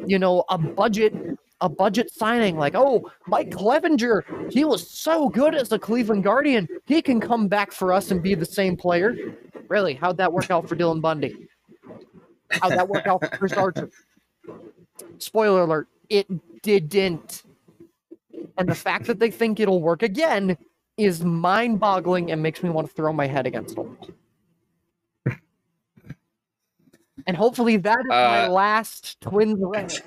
you know, a budget a budget signing like, oh, Mike Clevinger, he was so good as a Cleveland Guardian. He can come back for us and be the same player. Really, how'd that work out for Dylan Bundy? How'd that work out for Chris Archer? Spoiler alert, it didn't. And the fact that they think it'll work again is mind boggling and makes me want to throw my head against a wall. And hopefully that is my Uh, last Twins [LAUGHS] rant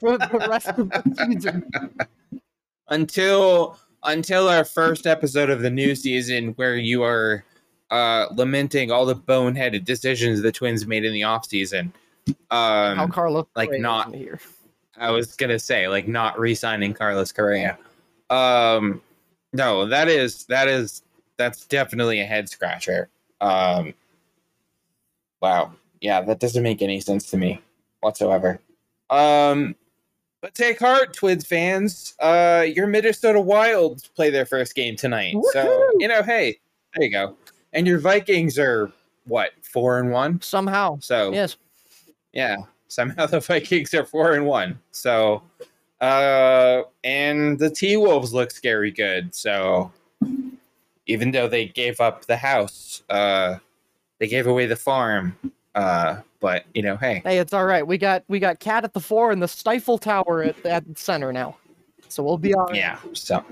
for the rest of the season. until until our first episode of the new season where you are uh lamenting all the boneheaded decisions the twins made in the offseason How um Carlos like isn't here. I was gonna say like not re-signing carlos correa um no that is that is that's definitely a head scratcher um wow yeah that doesn't make any sense to me whatsoever um but take heart, Twins fans. Uh, your Minnesota Wilds play their first game tonight. So you know, hey, there you go. And your Vikings are what four and one. Somehow. So Yes. yeah, somehow [LAUGHS] the Vikings are four and one. So, uh, and the T Wolves look scary good. So, even though they gave up the house, uh, they gave away the farm. Uh, but you know, hey, Hey, it's all right. We got we got Cat at the four and the Stifle Tower at, at center now. So we'll be right. yeah. So,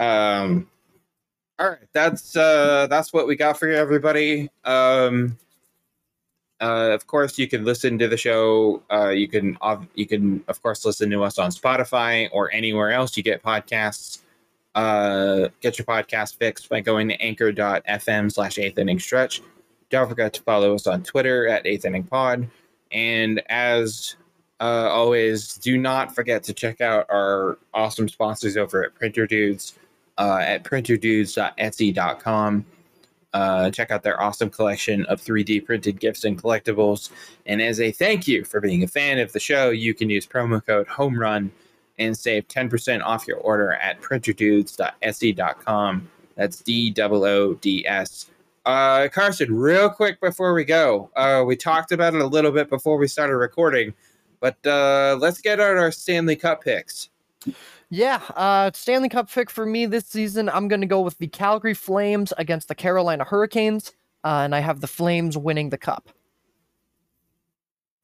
um, all right, that's uh, that's what we got for you, everybody. Um, uh, of course, you can listen to the show. Uh, you can you can of course listen to us on Spotify or anywhere else you get podcasts. Uh, get your podcast fixed by going to anchor.fm slash eighth inning stretch. Don't forget to follow us on Twitter at eighth inning pod. And as uh, always, do not forget to check out our awesome sponsors over at Printer Doods uh, at printerdoods.etsy.com. Uh, check out their awesome collection of 3D printed gifts and collectibles. And as a thank you for being a fan of the show, you can use promo code HOMERUN and save 10% off your order at printerdoods.etsy.com. That's D O O D S. Uh, Carson, real quick before we go, uh, we talked about it a little bit before we started recording, but uh, let's get out our Stanley Cup picks. Yeah, uh, Stanley Cup pick for me this season. I'm going to go with the Calgary Flames against the Carolina Hurricanes, uh, and I have the Flames winning the cup.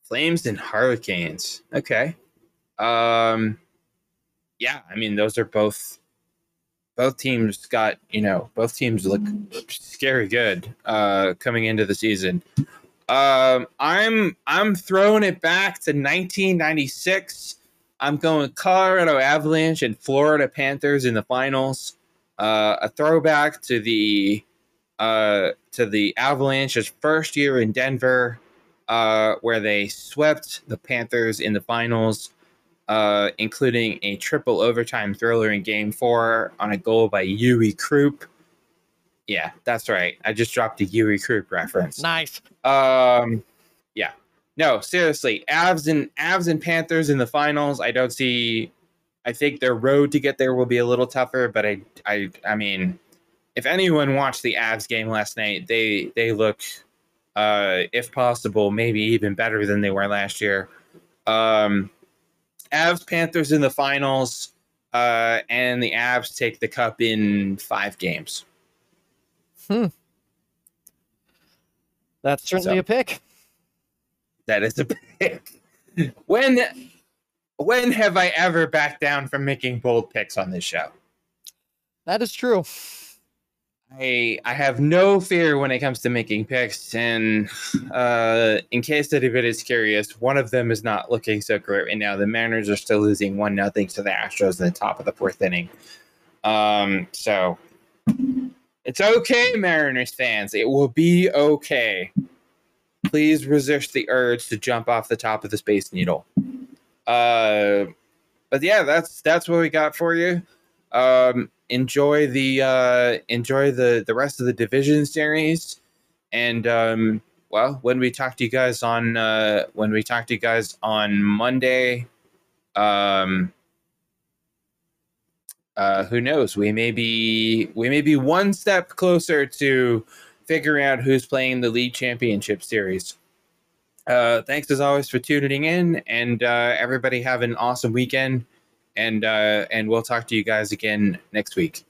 Flames and Hurricanes. Okay. Um, yeah, I mean those are both both teams got you know both teams look scary good uh, coming into the season. Um, I'm I'm throwing it back to 1996. I'm going Colorado Avalanche and Florida Panthers in the finals. Uh, a throwback to the uh, to the Avalanche's first year in Denver, uh, where they swept the Panthers in the finals uh, including a triple overtime thriller in Game Four on a goal by Uwe Krupp. Yeah, that's right. I just dropped a Uwe Krupp reference. Nice. Um. No, seriously, Avs and Avs and Panthers in the finals. I don't see. I think their road to get there will be a little tougher, but I, I, I mean, if anyone watched the Avs game last night, they they look, uh, if possible, maybe even better than they were last year. Um, Avs Panthers in the finals, uh, and the Avs take the cup in five games. Hmm. That's certainly So- a pick. That is a pick. when when have I ever backed down from making bold picks on this show? That is true. I I have no fear when it comes to making picks, and uh, in case anybody is curious, one of them is not looking so great right now. The Mariners are still losing one nothing to the Astros in the top of the fourth inning. Um, so it's okay, Mariners fans. It will be okay. Please resist the urge to jump off the top of the Space Needle. Uh, but yeah, that's that's what we got for you. Um, enjoy the uh, enjoy the the rest of the division series, and um, well, when we talk to you guys on uh, when we talk to you guys on Monday, um, uh, who knows? We may be we may be one step closer to figuring out who's playing the league championship series. Uh, thanks as always for tuning in, and uh, everybody have an awesome weekend and uh, and we'll talk to you guys again next week.